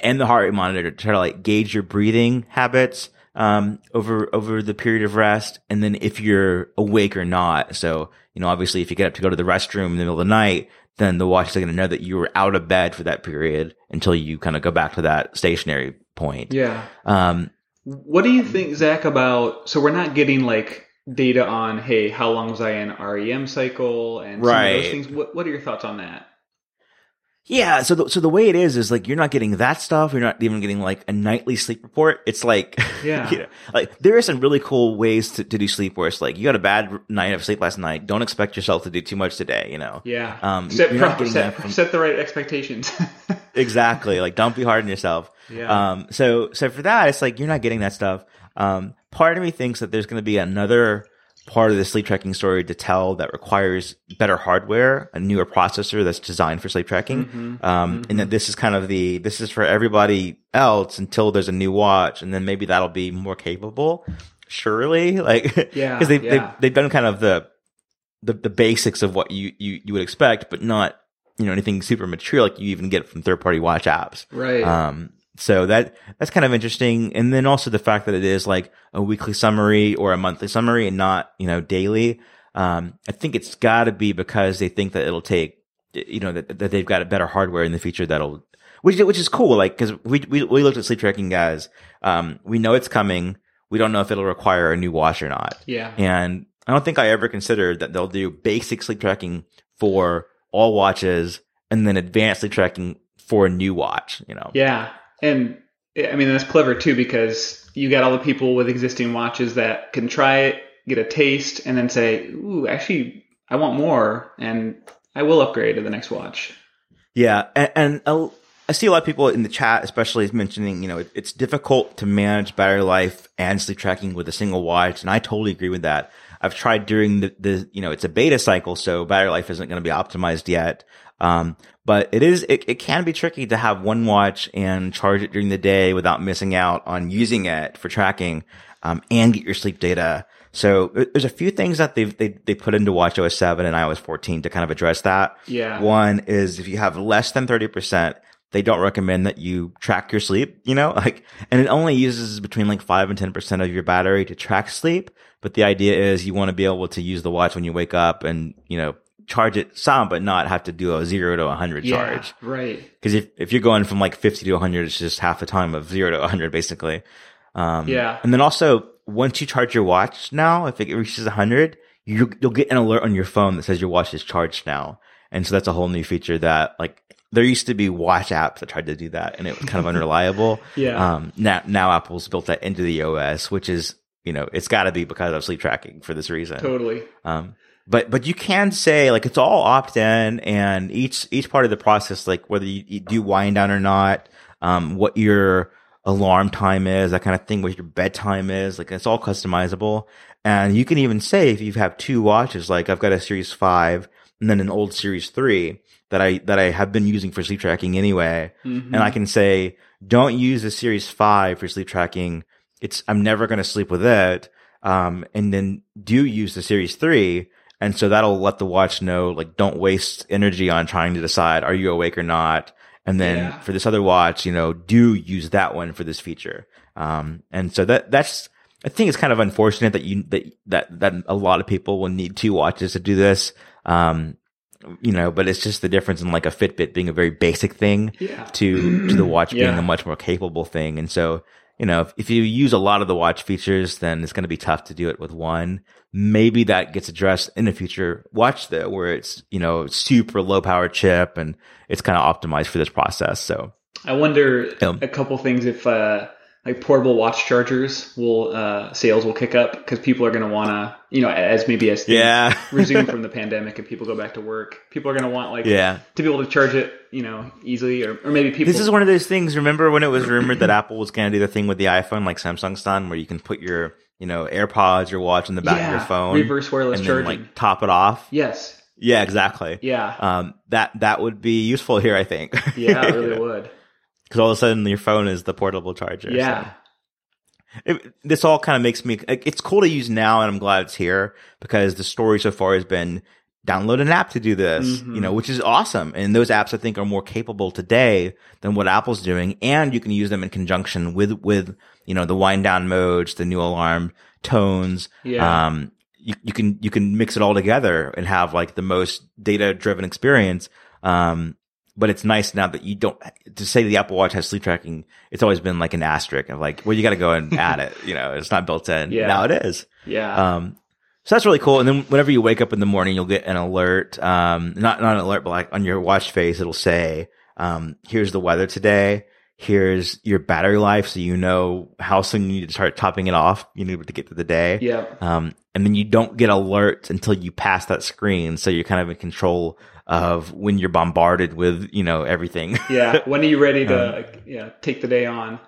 and the heart rate monitor to try to like gauge your breathing habits um, over over the period of rest, and then if you're awake or not. So you know, obviously, if you get up to go to the restroom in the middle of the night, then the watch is going to know that you were out of bed for that period until you kind of go back to that stationary point. Yeah. Um, what do you think, Zach, about so we're not getting like data on hey, how long was I in REM cycle and right. those things? What what are your thoughts on that? Yeah, so the, so the way it is is like you're not getting that stuff. You're not even getting like a nightly sleep report. It's like yeah, you know, like there are some really cool ways to, to do sleep where it's like you got a bad night of sleep last night. Don't expect yourself to do too much today. You know. Yeah. Um, set, set, from, set the right expectations. exactly. Like don't be hard on yourself. Yeah. Um. So so for that, it's like you're not getting that stuff. Um. Part of me thinks that there's going to be another part of the sleep tracking story to tell that requires better hardware, a newer processor that's designed for sleep tracking. Mm-hmm. Um, mm-hmm. and that this is kind of the, this is for everybody else until there's a new watch. And then maybe that'll be more capable. Surely, like, yeah, cause they've, yeah. they've, they've done kind of the, the, the basics of what you, you, you would expect, but not, you know, anything super mature like you even get from third party watch apps. Right. Um, so that that's kind of interesting. And then also the fact that it is like a weekly summary or a monthly summary and not, you know, daily. Um, I think it's got to be because they think that it'll take, you know, that, that they've got a better hardware in the future that'll, which which is cool. Like because we, we we looked at sleep tracking guys. Um, we know it's coming. We don't know if it'll require a new watch or not. Yeah. And I don't think I ever considered that they'll do basic sleep tracking for all watches and then advanced sleep tracking for a new watch. You know. Yeah. And I mean, that's clever too because you got all the people with existing watches that can try it, get a taste, and then say, "Ooh, actually, I want more," and I will upgrade to the next watch. Yeah, and, and I see a lot of people in the chat, especially mentioning, you know, it, it's difficult to manage battery life and sleep tracking with a single watch, and I totally agree with that. I've tried during the, the you know, it's a beta cycle, so battery life isn't going to be optimized yet. Um, but it is, it, it can be tricky to have one watch and charge it during the day without missing out on using it for tracking, um, and get your sleep data. So there's a few things that they've, they, they put into WatchOS 7 and iOS 14 to kind of address that. Yeah. One is if you have less than 30%, they don't recommend that you track your sleep, you know, like, and it only uses between like five and 10% of your battery to track sleep. But the idea is you want to be able to use the watch when you wake up and, you know, charge it some, but not have to do a zero to a hundred yeah, charge. Right. Because if, if you're going from like 50 to 100, it's just half the time of zero to 100, basically. Um, yeah. And then also, once you charge your watch now, if it reaches 100, you, you'll get an alert on your phone that says your watch is charged now. And so that's a whole new feature that like there used to be watch apps that tried to do that and it was kind of unreliable. yeah. Um, now, now Apple's built that into the OS, which is you know, it's got to be because of sleep tracking for this reason. Totally. Um, but but you can say like it's all opt in, and each each part of the process, like whether you, you do wind down or not, um, what your alarm time is, that kind of thing, what your bedtime is, like it's all customizable. And you can even say if you have two watches, like I've got a Series Five and then an old Series Three that I that I have been using for sleep tracking anyway, mm-hmm. and I can say don't use the Series Five for sleep tracking. It's I'm never going to sleep with it. Um, and then do use the Series Three and so that'll let the watch know, like, don't waste energy on trying to decide, are you awake or not? And then yeah. for this other watch, you know, do use that one for this feature. Um, and so that, that's, I think it's kind of unfortunate that you, that, that, that a lot of people will need two watches to do this. Um, you know, but it's just the difference in like a Fitbit being a very basic thing yeah. to, to the watch yeah. being a much more capable thing. And so, you know, if, if you use a lot of the watch features, then it's going to be tough to do it with one. Maybe that gets addressed in a future watch though, where it's, you know, super low power chip and it's kind of optimized for this process. So I wonder um, a couple things if, uh, like portable watch chargers will uh, sales will kick up because people are going to want to you know as maybe as things yeah. resume from the pandemic and people go back to work people are going to want like yeah. to be able to charge it you know easily or, or maybe people this is one of those things remember when it was rumored that apple was going to do the thing with the iphone like samsung's done where you can put your you know airpods your watch in the back yeah, of your phone reverse wireless and charging then, like top it off? Yes. Yeah exactly. Yeah. Um that that would be useful here i think. Yeah it really would because all of a sudden your phone is the portable charger. Yeah. So. It, this all kind of makes me, it's cool to use now and I'm glad it's here because the story so far has been download an app to do this, mm-hmm. you know, which is awesome. And those apps I think are more capable today than what Apple's doing. And you can use them in conjunction with, with, you know, the wind down modes, the new alarm tones. Yeah. Um, you, you can, you can mix it all together and have like the most data driven experience. Um, but it's nice now that you don't to say the Apple Watch has sleep tracking. It's always been like an asterisk of like, well, you got to go and add it. You know, it's not built in. Yeah. Now it is. Yeah. Um, so that's really cool. And then whenever you wake up in the morning, you'll get an alert. Um, not not an alert, but like on your watch face, it'll say, um, "Here's the weather today. Here's your battery life, so you know how soon you need to start topping it off. You need to get through the day. Yeah. Um, and then you don't get alerts until you pass that screen, so you're kind of in control of when you're bombarded with, you know, everything. yeah. When are you ready to, um, yeah, take the day on?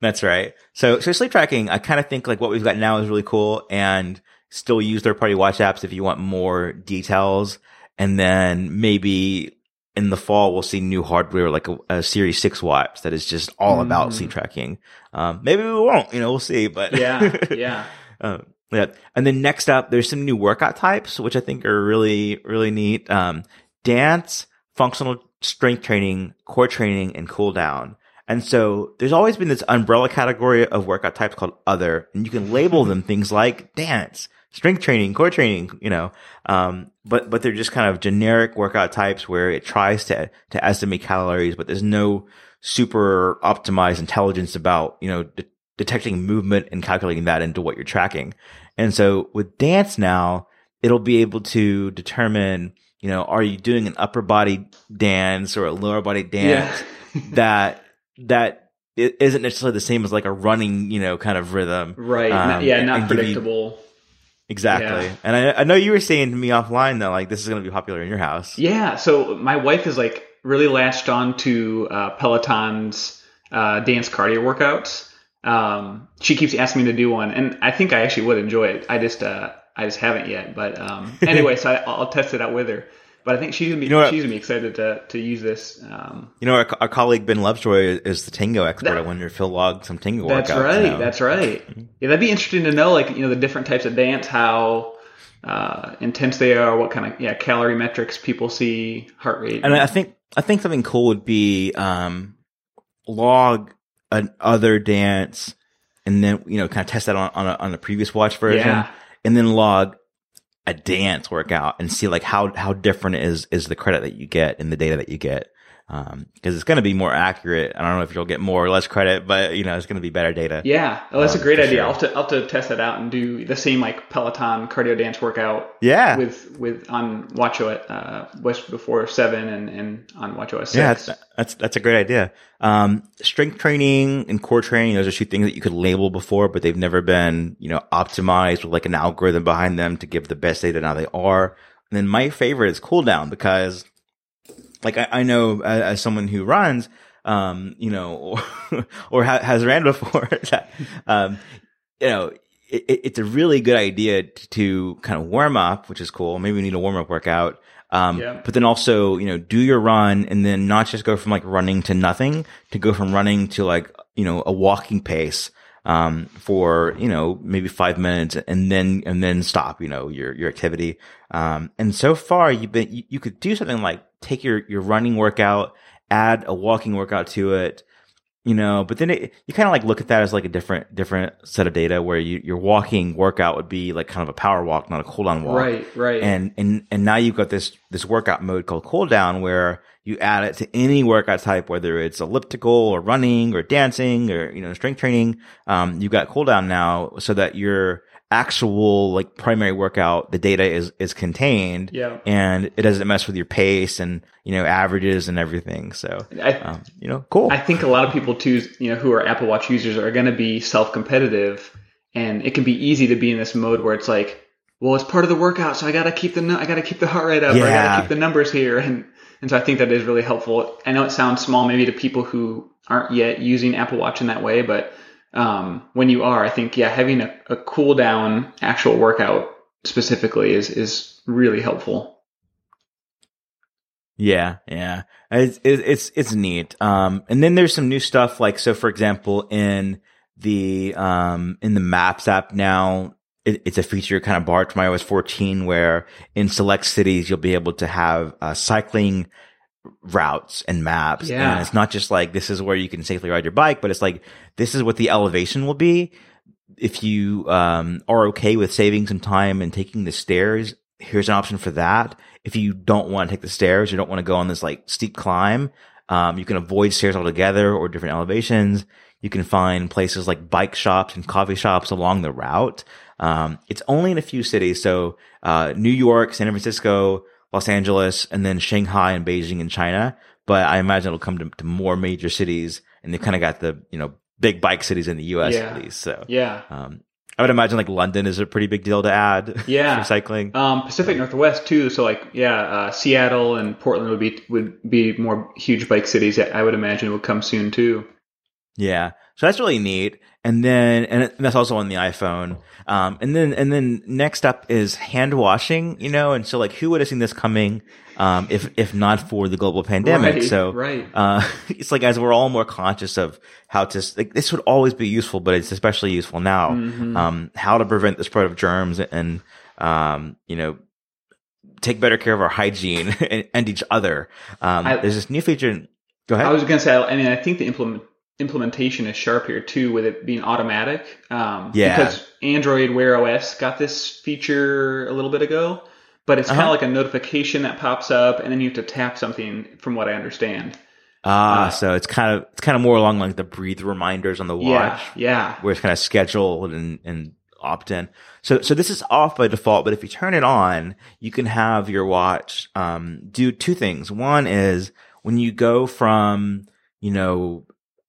That's right. So, so sleep tracking, I kind of think like what we've got now is really cool and still use third party watch apps if you want more details. And then maybe in the fall, we'll see new hardware like a, a Series 6 watch that is just all mm. about sleep tracking. Um, maybe we won't, you know, we'll see, but yeah, yeah. um, yeah. And then next up, there's some new workout types, which I think are really, really neat. Um, dance, functional strength training, core training, and cool down. And so there's always been this umbrella category of workout types called other, and you can label them things like dance, strength training, core training, you know, um, but, but they're just kind of generic workout types where it tries to, to estimate calories, but there's no super optimized intelligence about, you know, de- detecting movement and calculating that into what you're tracking. And so with dance now, it'll be able to determine you know, are you doing an upper body dance or a lower body dance yeah. that that it isn't necessarily the same as like a running, you know, kind of rhythm. Right. Um, yeah, not predictable. You, exactly. Yeah. And I, I know you were saying to me offline that like this is going to be popular in your house. Yeah. So my wife is like really latched on to uh, Peloton's uh, dance cardio workouts. Um, she keeps asking me to do one, and I think I actually would enjoy it. I just uh, I just haven't yet. But um, anyway, so I, will test it out with her. But I think she's gonna be you know she's gonna be excited to to use this. Um, you know, our, our, colleague Ben Lovejoy is the tango expert. That, I wonder if he'll log some tango that's workouts. That's right. That's right. Yeah, that'd be interesting to know. Like you know, the different types of dance, how uh, intense they are, what kind of yeah calorie metrics people see, heart rate. And I think I think something cool would be um, log an other dance, and then you know kind of test that on on a, on a previous watch version. Yeah and then log a dance workout and see like how how different is is the credit that you get and the data that you get. Um, cause it's going to be more accurate. I don't know if you'll get more or less credit, but you know, it's going to be better data. Yeah. Oh, that's um, a great idea. Sure. I'll, have to, I'll have to test that out and do the same like Peloton cardio dance workout. Yeah. With, with on WatchOS, uh, West before seven and, and on WatchOS 6. Yeah. That's, that's, that's a great idea. Um, strength training and core training, those are two things that you could label before, but they've never been, you know, optimized with like an algorithm behind them to give the best data. Now they are. And then my favorite is cooldown because like I, I know as, as, someone who runs, um, you know, or, or ha- has ran before, that, um, you know, it, it's a really good idea to, to, kind of warm up, which is cool. Maybe we need a warm up workout. Um, yeah. but then also, you know, do your run and then not just go from like running to nothing to go from running to like, you know, a walking pace um, for, you know, maybe five minutes and then, and then stop, you know, your, your activity. Um, and so far you've been, you, you could do something like take your, your running workout, add a walking workout to it, you know, but then it, you kind of like look at that as like a different, different set of data where you, your walking workout would be like kind of a power walk, not a cool down walk. Right, right. And, and, and now you've got this, this workout mode called cool down where you add it to any workout type, whether it's elliptical or running or dancing or, you know, strength training. Um, you've got cool down now so that your actual like primary workout, the data is, is contained. Yeah. And it doesn't mess with your pace and, you know, averages and everything. So, I, um, you know, cool. I think a lot of people too, you know, who are Apple Watch users are going to be self competitive and it can be easy to be in this mode where it's like, well, it's part of the workout, so I gotta keep the I gotta keep the heart rate up. Yeah. I gotta keep the numbers here, and and so I think that is really helpful. I know it sounds small maybe to people who aren't yet using Apple Watch in that way, but um, when you are, I think, yeah, having a, a cool down actual workout specifically is, is really helpful. Yeah, yeah, it's it's it's neat. Um, and then there's some new stuff like so. For example, in the um in the Maps app now, it, it's a feature kind of borrowed from iOS 14 where in select cities, you'll be able to have uh, cycling routes and maps. Yeah. And it's not just like, this is where you can safely ride your bike, but it's like, this is what the elevation will be. If you, um, are okay with saving some time and taking the stairs, here's an option for that. If you don't want to take the stairs, you don't want to go on this like steep climb, um, you can avoid stairs altogether or different elevations. You can find places like bike shops and coffee shops along the route. Um, it's only in a few cities. So, uh, New York, San Francisco, Los Angeles, and then Shanghai and Beijing in China. But I imagine it'll come to, to more major cities and they kind of got the, you know, big bike cities in the US yeah. at least. So, yeah. Um, I would imagine like London is a pretty big deal to add. Yeah, for cycling. Um, Pacific Northwest too. So like, yeah, uh, Seattle and Portland would be would be more huge bike cities. I would imagine would come soon too. Yeah. So that's really neat. And then, and that's also on the iPhone. Um, and then, and then next up is hand washing, you know, and so like who would have seen this coming, um, if, if not for the global pandemic? Right, so, right. uh, it's like as we're all more conscious of how to, like this would always be useful, but it's especially useful now, mm-hmm. um, how to prevent the spread of germs and, um, you know, take better care of our hygiene and, and each other. Um, I, there's this new feature. Go ahead. I was going to say, I mean, I think the implement, implementation is sharp here too, with it being automatic. Um, yeah. Because Android Wear OS got this feature a little bit ago, but it's uh-huh. kind of like a notification that pops up, and then you have to tap something, from what I understand. Ah, uh, so it's kind of it's kind of more along like the breathe reminders on the watch. Yeah, yeah. Where it's kind of scheduled and and opt in. So so this is off by default, but if you turn it on, you can have your watch um, do two things. One is when you go from you know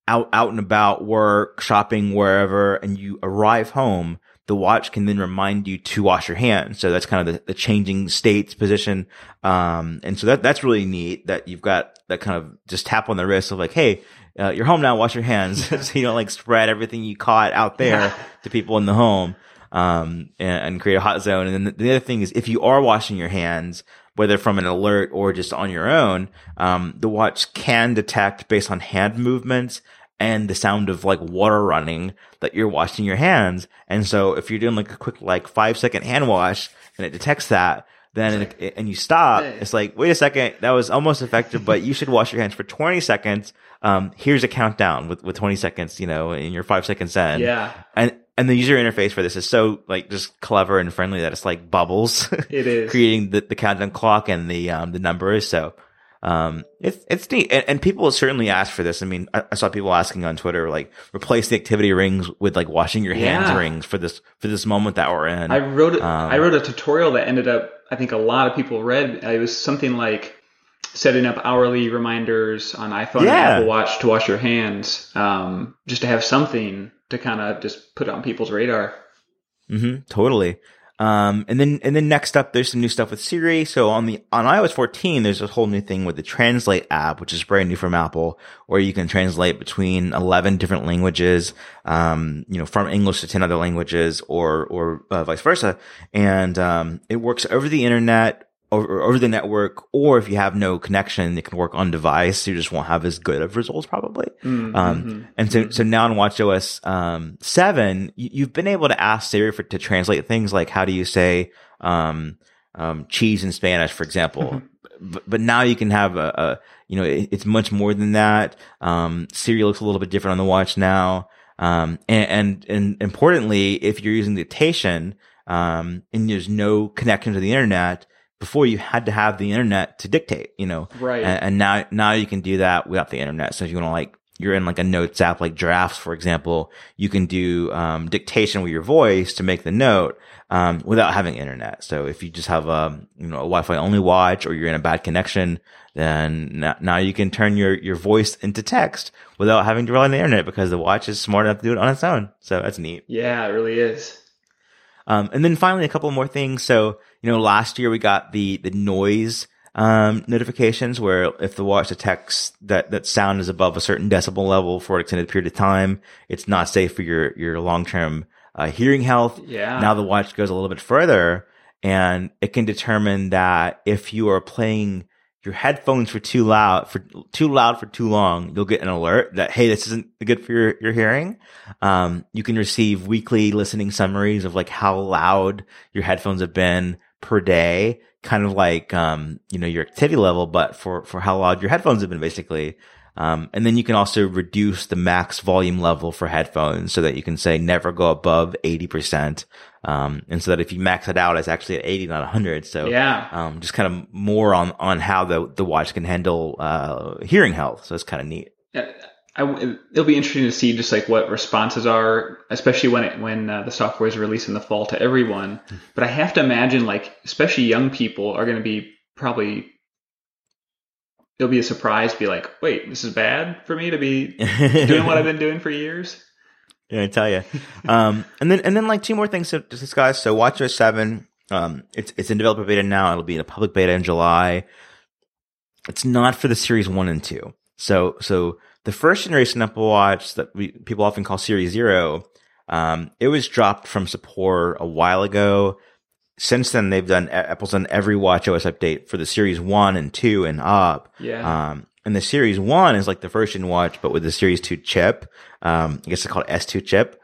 out, out and about work, shopping, wherever, and you arrive home, the watch can then remind you to wash your hands. So that's kind of the, the changing states position. Um, and so that, that's really neat that you've got that kind of just tap on the wrist of like, Hey, uh, you're home now, wash your hands. so you don't like spread everything you caught out there to people in the home. Um, and, and, create a hot zone. And then the, the other thing is if you are washing your hands, whether from an alert or just on your own, um, the watch can detect based on hand movements and the sound of like water running that you're washing your hands. And so if you're doing like a quick like five second hand wash and it detects that, then it, and you stop, it's like, wait a second, that was almost effective, but you should wash your hands for 20 seconds. Um, here's a countdown with, with 20 seconds, you know, in your five seconds in. Yeah. And, and the user interface for this is so like just clever and friendly that it's like bubbles. It is creating the, the countdown clock and the um the numbers. So um, it's it's neat, and, and, people certainly ask for this. I mean, I, I, saw people asking on Twitter like replace the activity rings with like washing your hands yeah. rings for this for this moment that we're in. I wrote um, I wrote a tutorial that ended up I think a lot of people read. It was something like setting up hourly reminders on iPhone yeah. and Apple Watch to wash your hands, um, just to have something to kind of just put on people's radar. Mm-hmm, totally. Um, and then, and then next up, there's some new stuff with Siri. So on the, on iOS 14, there's a whole new thing with the Translate app, which is brand new from Apple, where you can translate between 11 different languages, um, you know, from English to 10 other languages or, or uh, vice versa. And, um, it works over the internet over, over the network, or if you have no connection, it can work on device. You just won't have as good of results probably. Mm-hmm. Um, and so, so now in WatchOS, um, seven, you, have been able to ask Siri for, to translate things like how do you say, um, um, cheese in Spanish, for example. Mm-hmm. But, but now you can have a, a you know, it, it's much more than that. Um, Siri looks a little bit different on the watch now. Um, and, and, and importantly, if you're using dictation, um, and there's no connection to the internet, before you had to have the internet to dictate, you know, right. And, and now, now you can do that without the internet. So if you want to like, you're in like a notes app like drafts, for example, you can do, um, dictation with your voice to make the note, um, without having internet. So if you just have a, um, you know, a Wi-Fi only watch or you're in a bad connection, then now you can turn your, your voice into text without having to rely on the internet because the watch is smart enough to do it on its own. So that's neat. Yeah, it really is. Um, and then finally, a couple more things. So, you know, last year we got the, the noise, um, notifications where if the watch detects that, that sound is above a certain decibel level for an extended period of time, it's not safe for your, your long-term, uh, hearing health. Yeah. Now the watch goes a little bit further and it can determine that if you are playing your headphones for too loud for too loud for too long, you'll get an alert that hey, this isn't good for your, your hearing. Um, you can receive weekly listening summaries of like how loud your headphones have been per day, kind of like um, you know, your activity level, but for for how loud your headphones have been basically. Um, and then you can also reduce the max volume level for headphones so that you can say never go above 80%. Um, and so that if you max it out, it's actually at 80, not 100. So, yeah, um, just kind of more on, on how the, the watch can handle, uh, hearing health. So it's kind of neat. Yeah. I, it'll be interesting to see just like what responses are, especially when it, when uh, the software is released in the fall to everyone. But I have to imagine like especially young people are going to be probably it'll be a surprise to be like, wait, this is bad for me to be doing what I've been doing for years. Yeah, I tell you. Um, and then and then like two more things to, to discuss. So WatchOS seven, um, it's it's in developer beta now. It'll be in a public beta in July. It's not for the Series one and two. So so the first generation Apple Watch that we people often call Series zero, um, it was dropped from support a while ago since then they've done Apple's done every watch OS update for the Series One and Two and up. Yeah. Um, and the Series One is like the first in watch, but with the Series Two chip. Um, I guess it's called S2 chip.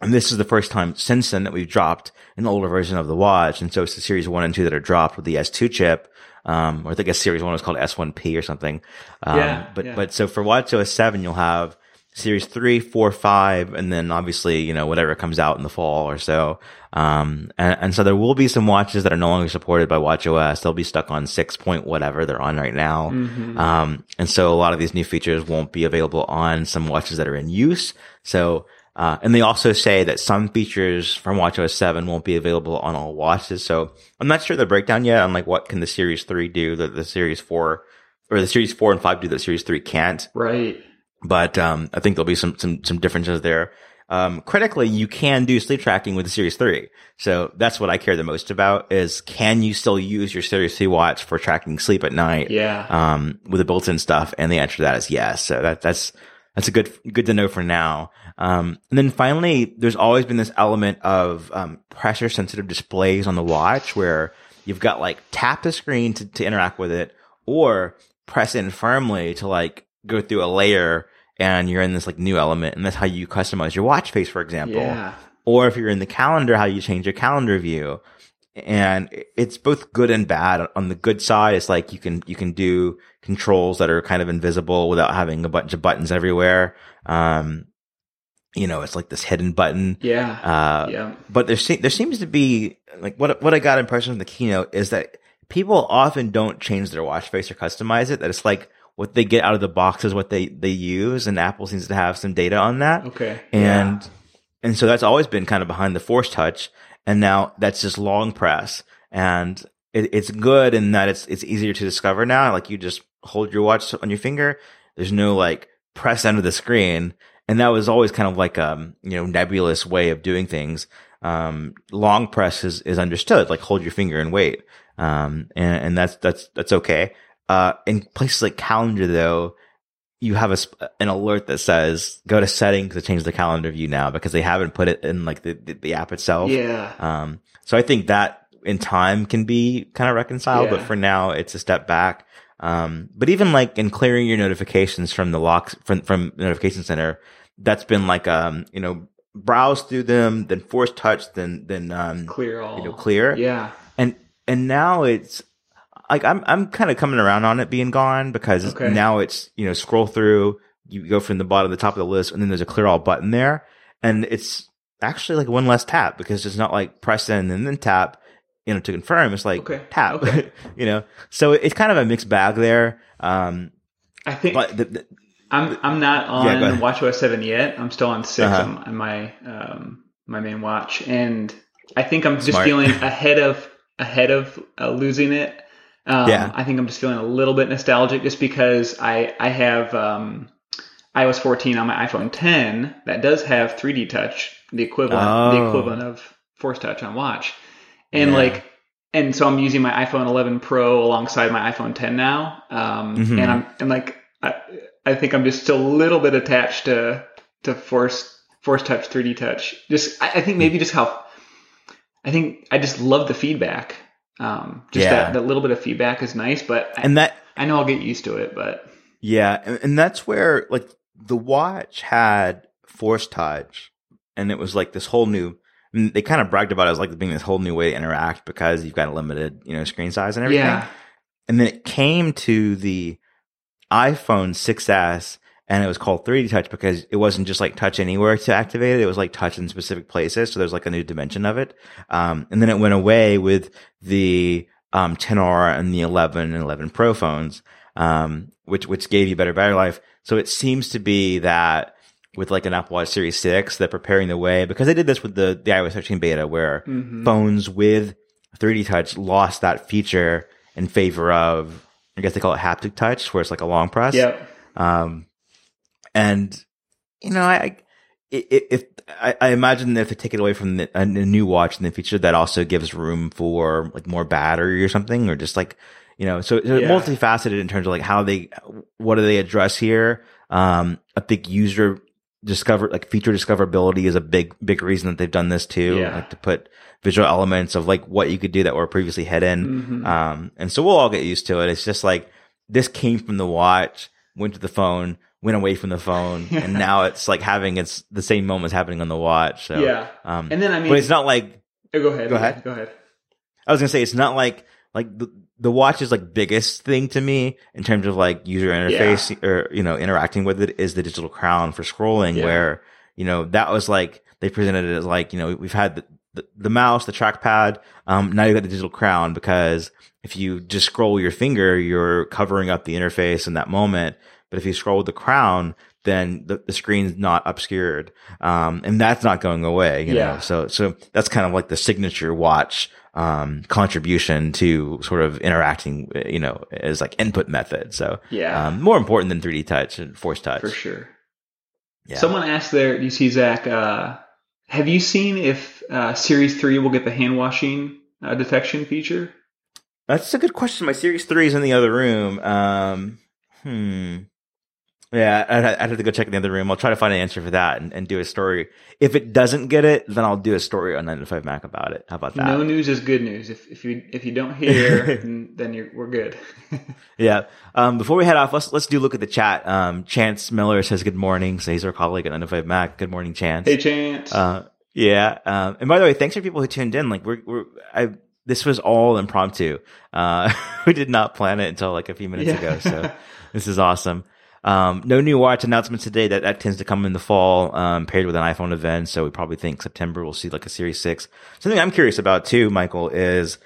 And this is the first time since then that we've dropped an older version of the watch. And so it's the Series One and Two that are dropped with the S2 chip. Um, or I think a Series One was called S1P or something. Um, yeah, but, yeah. but so for WatchOS 7, you'll have series three, four, five, and then obviously, you know, whatever comes out in the fall or so. Um, and, and so there will be some watches that are no longer supported by WatchOS. They'll be stuck on six point whatever they're on right now. Mm-hmm. Um, and so a lot of these new features won't be available on some watches that are in use. So, uh, and they also say that some features from WatchOS 7 won't be available on all watches. So I'm not sure the breakdown yet on like what can the Series 3 do that the Series 4 or the Series 4 and 5 do that Series 3 can't. Right but um, I think there'll be some some some differences there. Um, critically, you can do sleep tracking with the Series 3. So that's what I care the most about is can you still use your Series 3 watch for tracking sleep at night? Yeah. Um, with the built-in stuff. And the answer to that is yes. So that, that's, that's a good, good to know for now. Um, and then finally, there's always been this element of, um, pressure sensitive displays on the watch where you've got like tap the screen to, to interact with it or press in firmly to like go through a layer and you're in this like new element and that's how you customize your watch face, for example. Yeah. Or if you're in the calendar, how you change your calendar view. And it's both good and bad. On the good side, it's like you can, you can do controls that are kind of invisible without having a bunch of buttons everywhere. Um, you know, it's like this hidden button. Yeah. Uh, yeah. But there, se- there seems to be like what, what I got impression from the keynote is that people often don't change their watch face or customize it. That it's like what they get out of the box is what they, they use. And Apple seems to have some data on that. Okay. And, yeah. and so that's always been kind of behind the force touch. And now that's just long press. And it, it's good in that it's, it's easier to discover now. Like you just hold your watch on your finger. There's no like press under the screen. And that was always kind of like, a you know, nebulous way of doing things. Um, long press is, is understood, like hold your finger and wait. Um, and, and that's, that's, that's okay. Uh, in places like calendar though, you have a, an alert that says go to settings to change the calendar view now because they haven't put it in like the, the, the app itself. Yeah. Um, so I think that in time can be kind of reconciled, yeah. but for now it's a step back. Um, but even like in clearing your notifications from the locks from, from notification center, that's been like, um, you know, browse through them, then force touch, then, then, um, clear all, you know, clear. Yeah. And, and now it's like, I'm, I'm kind of coming around on it being gone because okay. now it's, you know, scroll through, you go from the bottom to the top of the list and then there's a clear all button there. And it's actually like one less tap because it's not like press in and then tap you know, to confirm. It's like okay. tap, okay. you know. So it's kind of a mixed bag there. Um, I think, but the, the, I'm I'm not on yeah, WatchOS seven yet. I'm still on 6 uh-huh. on, on, my um, my main watch, and I think I'm just Smart. feeling ahead of ahead of uh, losing it. Um, yeah. I think I'm just feeling a little bit nostalgic just because I I have um, iOS 14 on my iPhone 10 that does have 3D Touch, the equivalent oh. the equivalent of Force Touch on Watch and yeah. like and so I'm using my iPhone 11 Pro alongside my iPhone 10 now, um, mm-hmm. and I'm and like I, I think I'm just still a little bit attached to to Force Force Touch 3D Touch. Just I, I think maybe just how I think I just love the feedback. Um, just yeah. that that little bit of feedback is nice, but and that I know I'll get used to it, but yeah, and, and that's where like the watch had Force Touch, and it was like this whole new and they kind of bragged about it as like being this whole new way to interact because you've got a limited, you know, screen size and everything. Yeah. And then it came to the iPhone 6S and it was called 3D touch because it wasn't just like touch anywhere to activate it. It was like touch in specific places. So there's like a new dimension of it. Um, and then it went away with the, um, 10R and the 11 and 11 Pro phones, um, which, which gave you better battery life. So it seems to be that with like an Apple Watch Series 6 they're preparing the way because they did this with the, the iOS 13 beta where mm-hmm. phones with 3D touch lost that feature in favor of, I guess they call it haptic touch where it's like a long press. Yeah. Um, and you know, I, if I, I imagine that if they take it away from the, a, new watch and the feature that also gives room for like more battery or something, or just like, you know, so, so yeah. multifaceted in terms of like how they, what do they address here? Um, a big user discover like feature discoverability is a big big reason that they've done this too. Yeah. like to put visual elements of like what you could do that were previously hidden. Mm-hmm. um and so we'll all get used to it. It's just like this came from the watch went to the phone went away from the phone and now it's like having it's the same moments happening on the watch so yeah. um and then i mean but it's not like oh, go ahead. Go ahead. Go ahead. I was gonna say it's not like like the, the watch is like biggest thing to me in terms of like user interface yeah. or, you know, interacting with it is the digital crown for scrolling yeah. where, you know, that was like, they presented it as like, you know, we've had the, the, the mouse, the trackpad. Um, now you've got the digital crown because if you just scroll your finger, you're covering up the interface in that moment. But if you scroll with the crown, then the, the screen's not obscured. Um, and that's not going away, you yeah. know, so, so that's kind of like the signature watch um, contribution to sort of interacting, you know, as like input method. So yeah, um, more important than 3D touch and force touch for sure. Yeah. Someone asked there, you see Zac, uh, have you seen if uh, Series 3 will get the hand washing uh, detection feature? That's a good question. My Series 3 is in the other room. Um, hmm. Yeah, I'd, I'd, have to go check in the other room. I'll try to find an answer for that and, and, do a story. If it doesn't get it, then I'll do a story on 9 Mac about it. How about that? No news is good news. If if you if you don't hear, then you're we're good. yeah. Um, before we head off, let's let's do look at the chat. Um, Chance Miller says good morning. So he's our colleague at 9 Mac. Good morning, Chance. Hey, Chance. Uh, yeah. Um, and by the way, thanks for people who tuned in. Like we're we're I this was all impromptu. Uh, we did not plan it until like a few minutes yeah. ago. So this is awesome. Um, no new watch announcements today. That that tends to come in the fall, um, paired with an iPhone event. So we probably think September we'll see like a Series Six. Something I'm curious about too, Michael, is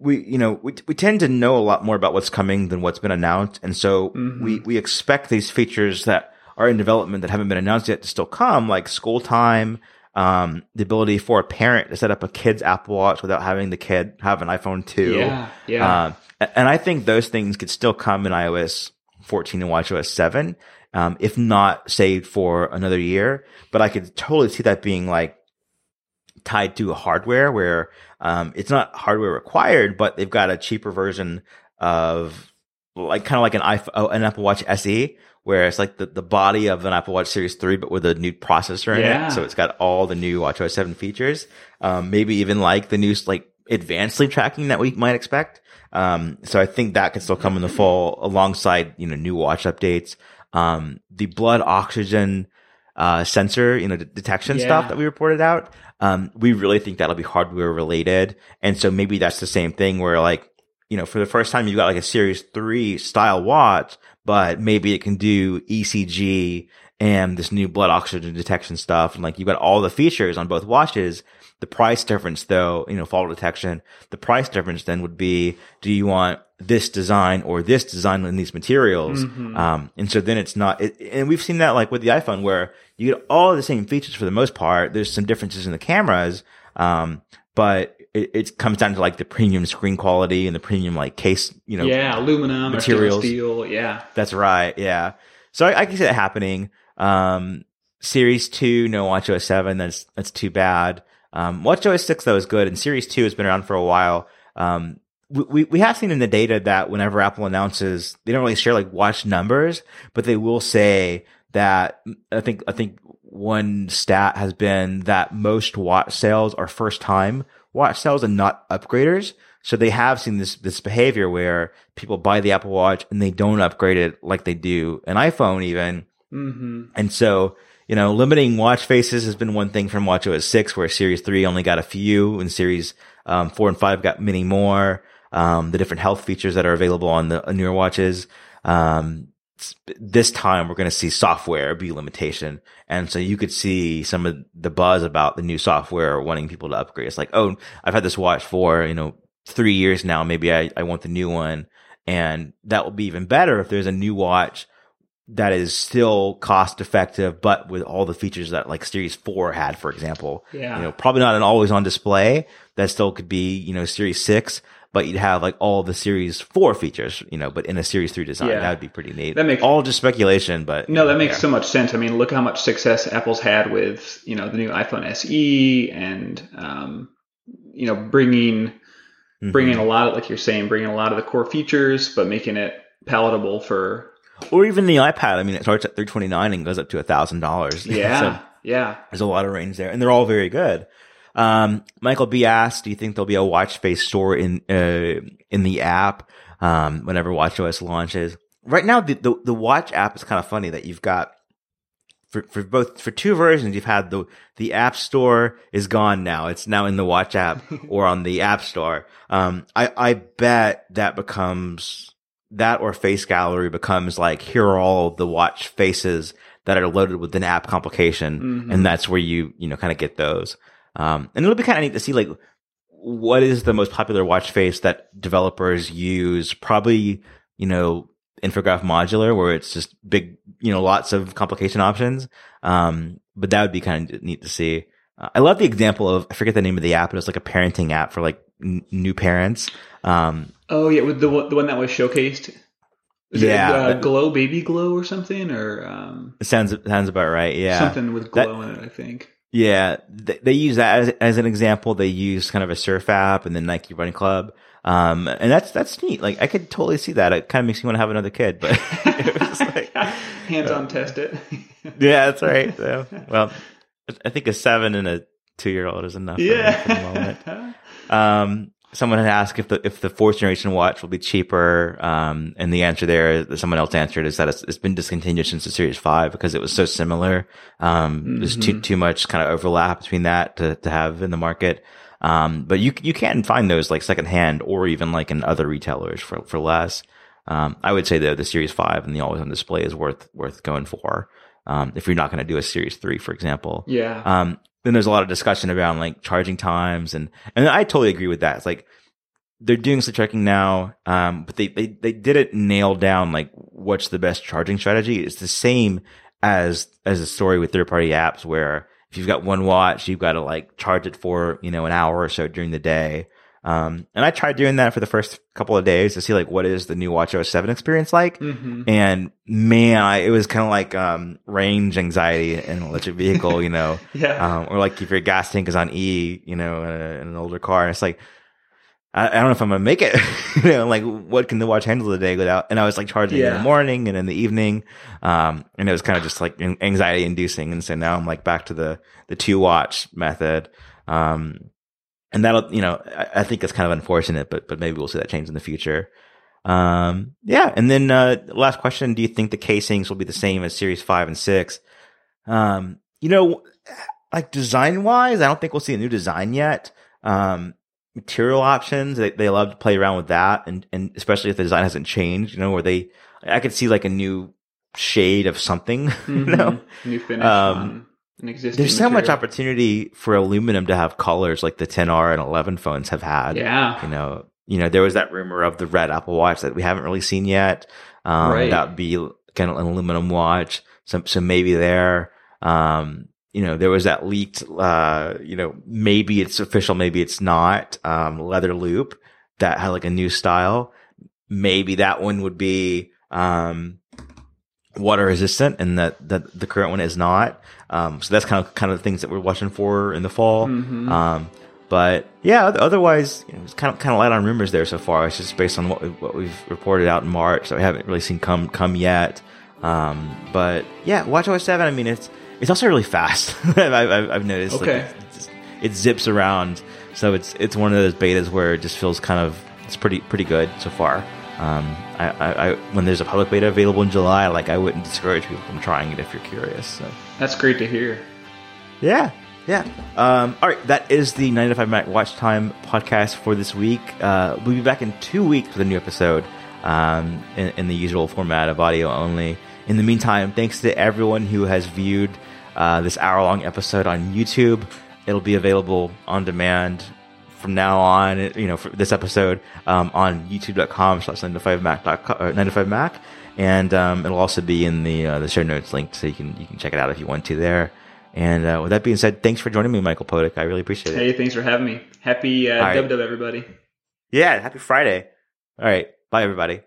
we, you know, we, we tend to know a lot more about what's coming than what's been announced. And so mm-hmm. we, we expect these features that are in development that haven't been announced yet to still come, like school time, um, the ability for a parent to set up a kid's Apple Watch without having the kid have an iPhone 2. Yeah. Yeah. Um, and I think those things could still come in iOS 14 and WatchOS 7, um, if not saved for another year. But I could totally see that being like tied to hardware where um, it's not hardware required, but they've got a cheaper version of like kind of like an iPhone, oh, an Apple Watch SE, where it's like the, the body of an Apple Watch Series 3, but with a new processor in yeah. it. So it's got all the new WatchOS 7 features. Um, maybe even like the new, like advanced sleep tracking that we might expect. Um, so I think that can still come in the fall alongside, you know, new watch updates. Um, the blood oxygen, uh, sensor, you know, detection yeah. stuff that we reported out. Um, we really think that'll be hardware related. And so maybe that's the same thing where like, you know, for the first time, you've got like a series three style watch, but maybe it can do ECG and this new blood oxygen detection stuff. And like you've got all the features on both watches. The price difference though, you know, fall detection, the price difference then would be, do you want this design or this design in these materials? Mm-hmm. Um, and so then it's not, it, and we've seen that like with the iPhone where you get all the same features for the most part. There's some differences in the cameras. Um, but it, it, comes down to like the premium screen quality and the premium like case, you know, yeah, aluminum materials, steel, yeah, that's right, yeah. So I, I can see that happening. Um, Series two, no WatchOS seven. That's that's too bad. Um, WatchOS 6 though is good and Series 2 has been around for a while. Um, we, we have seen in the data that whenever Apple announces, they don't really share like watch numbers, but they will say that I think, I think one stat has been that most watch sales are first time watch sales and not upgraders. So they have seen this, this behavior where people buy the Apple Watch and they don't upgrade it like they do an iPhone even. Mm-hmm. And so you know, limiting watch faces has been one thing from WatchOS 6, where Series 3 only got a few, and Series um, 4 and 5 got many more. Um, the different health features that are available on the newer watches. Um, this time we're going to see software be limitation. And so you could see some of the buzz about the new software wanting people to upgrade. It's like, oh, I've had this watch for, you know, three years now. Maybe I, I want the new one. And that will be even better if there's a new watch that is still cost effective, but with all the features that like Series 4 had, for example. Yeah. You know, probably not an always on display. That still could be, you know, Series 6, but you'd have like all the Series 4 features, you know, but in a Series 3 design. Yeah. That would be pretty neat. That makes all just speculation, but. No, that makes yeah. so much sense. I mean, look how much success Apple's had with, you know, the new iPhone SE and, um, you know, bringing, mm-hmm. bringing a lot of, like you're saying, bringing a lot of the core features, but making it palatable for or even the iPad. I mean, it starts at three twenty nine and goes up to a thousand dollars. Yeah, so yeah. There's a lot of range there, and they're all very good. Um, Michael B asked, "Do you think there'll be a watch face store in uh, in the app um, whenever WatchOS launches?" Right now, the, the, the watch app is kind of funny that you've got for for both for two versions. You've had the the app store is gone now; it's now in the watch app or on the app store. Um, I I bet that becomes that or face gallery becomes like here are all the watch faces that are loaded with an app complication mm-hmm. and that's where you you know kind of get those. Um, and it'll be kind of neat to see like what is the most popular watch face that developers use probably you know infograph modular where it's just big you know lots of complication options. Um, but that would be kind of neat to see. Uh, i love the example of i forget the name of the app but it's like a parenting app for like n- new parents um, Oh yeah, with the the one that was showcased. Is yeah, it, uh, glow baby glow or something or um, it sounds sounds about right. Yeah, something with glow that, in it. I think. Yeah, they, they use that as, as, an example. They use kind of a surf app and then Nike Running Club. Um, and that's, that's neat. Like, I could totally see that. It kind of makes me want to have another kid, but it was like, hands on uh, test it. yeah, that's right. So, well, I think a seven and a two year old is enough. Yeah. Um, someone had asked if the if the fourth generation watch will be cheaper, um, and the answer there, someone else answered, is that it's, it's been discontinued since the Series Five because it was so similar. Um, mm-hmm. There's too too much kind of overlap between that to to have in the market. Um, but you you can find those like secondhand or even like in other retailers for for less. Um, I would say though the Series Five and the always on display is worth worth going for. Um, if you're not going to do a Series Three, for example. Yeah. Um, then there's a lot of discussion around like charging times and and I totally agree with that. It's like they're doing some tracking now, um, but they, they, they didn't nail down like what's the best charging strategy. It's the same as, as a story with third party apps where if you've got one watch, you've got to like charge it for, you know, an hour or so during the day. Um, and I tried doing that for the first couple of days to see like what is the new WatchOS 7 experience like. Mm-hmm. And man, I, it was kind of like, um, range anxiety in an electric vehicle, you know, yeah. Um, or like if your gas tank is on E, you know, in, a, in an older car. And it's like, I, I don't know if I'm gonna make it. you know, like what can the watch handle today without? And I was like charging yeah. in the morning and in the evening, um, and it was kind of just like anxiety inducing. And so now I'm like back to the the two watch method, um, and that'll you know I, I think that's kind of unfortunate, but but maybe we'll see that change in the future. Um, yeah, and then uh, last question: Do you think the casings will be the same as Series Five and Six? Um, you know, like design wise, I don't think we'll see a new design yet. Um, material options. They, they love to play around with that. And, and especially if the design hasn't changed, you know, where they, I could see like a new shade of something, mm-hmm. you know, new finish um, an existing. There's material. so much opportunity for aluminum to have colors like the 10R and 11 phones have had. Yeah. You know, you know, there was that rumor of the red Apple Watch that we haven't really seen yet. Um, right. that would be kind of an aluminum watch. So, so maybe there, um, you know, there was that leaked, uh, you know, maybe it's official, maybe it's not, um, leather loop that had like a new style. Maybe that one would be, um, water resistant and that, that the current one is not. Um, so that's kind of, kind of the things that we're watching for in the fall. Mm-hmm. Um, but yeah, otherwise, you know, it's kind of kind of light on rumors there so far. It's just based on what we, what we've reported out in March that we haven't really seen come come yet. Um, but yeah, WatchOS seven. I mean, it's it's also really fast. I've, I've, noticed. Okay. Like it, it zips around, so it's it's one of those betas where it just feels kind of it's pretty pretty good so far. Um, I, I, I, when there's a public beta available in July, like I wouldn't discourage people from trying it if you're curious. So that's great to hear. Yeah, yeah. Um, all right, that is the 9to5Mac Watch Time podcast for this week. Uh, we'll be back in two weeks with a new episode um, in, in, the usual format of audio only. In the meantime, thanks to everyone who has viewed uh, this hour long episode on YouTube. It'll be available on demand from now on, you know, for this episode um, on youtube.com slash 9to5mac, 9to5mac. And um, it'll also be in the uh, the show notes link, so you can you can check it out if you want to there. And uh, with that being said, thanks for joining me, Michael Potuck. I really appreciate it. Hey, thanks for having me. Happy uh, right. dub dub, everybody. Yeah, happy Friday. All right. Bye, everybody.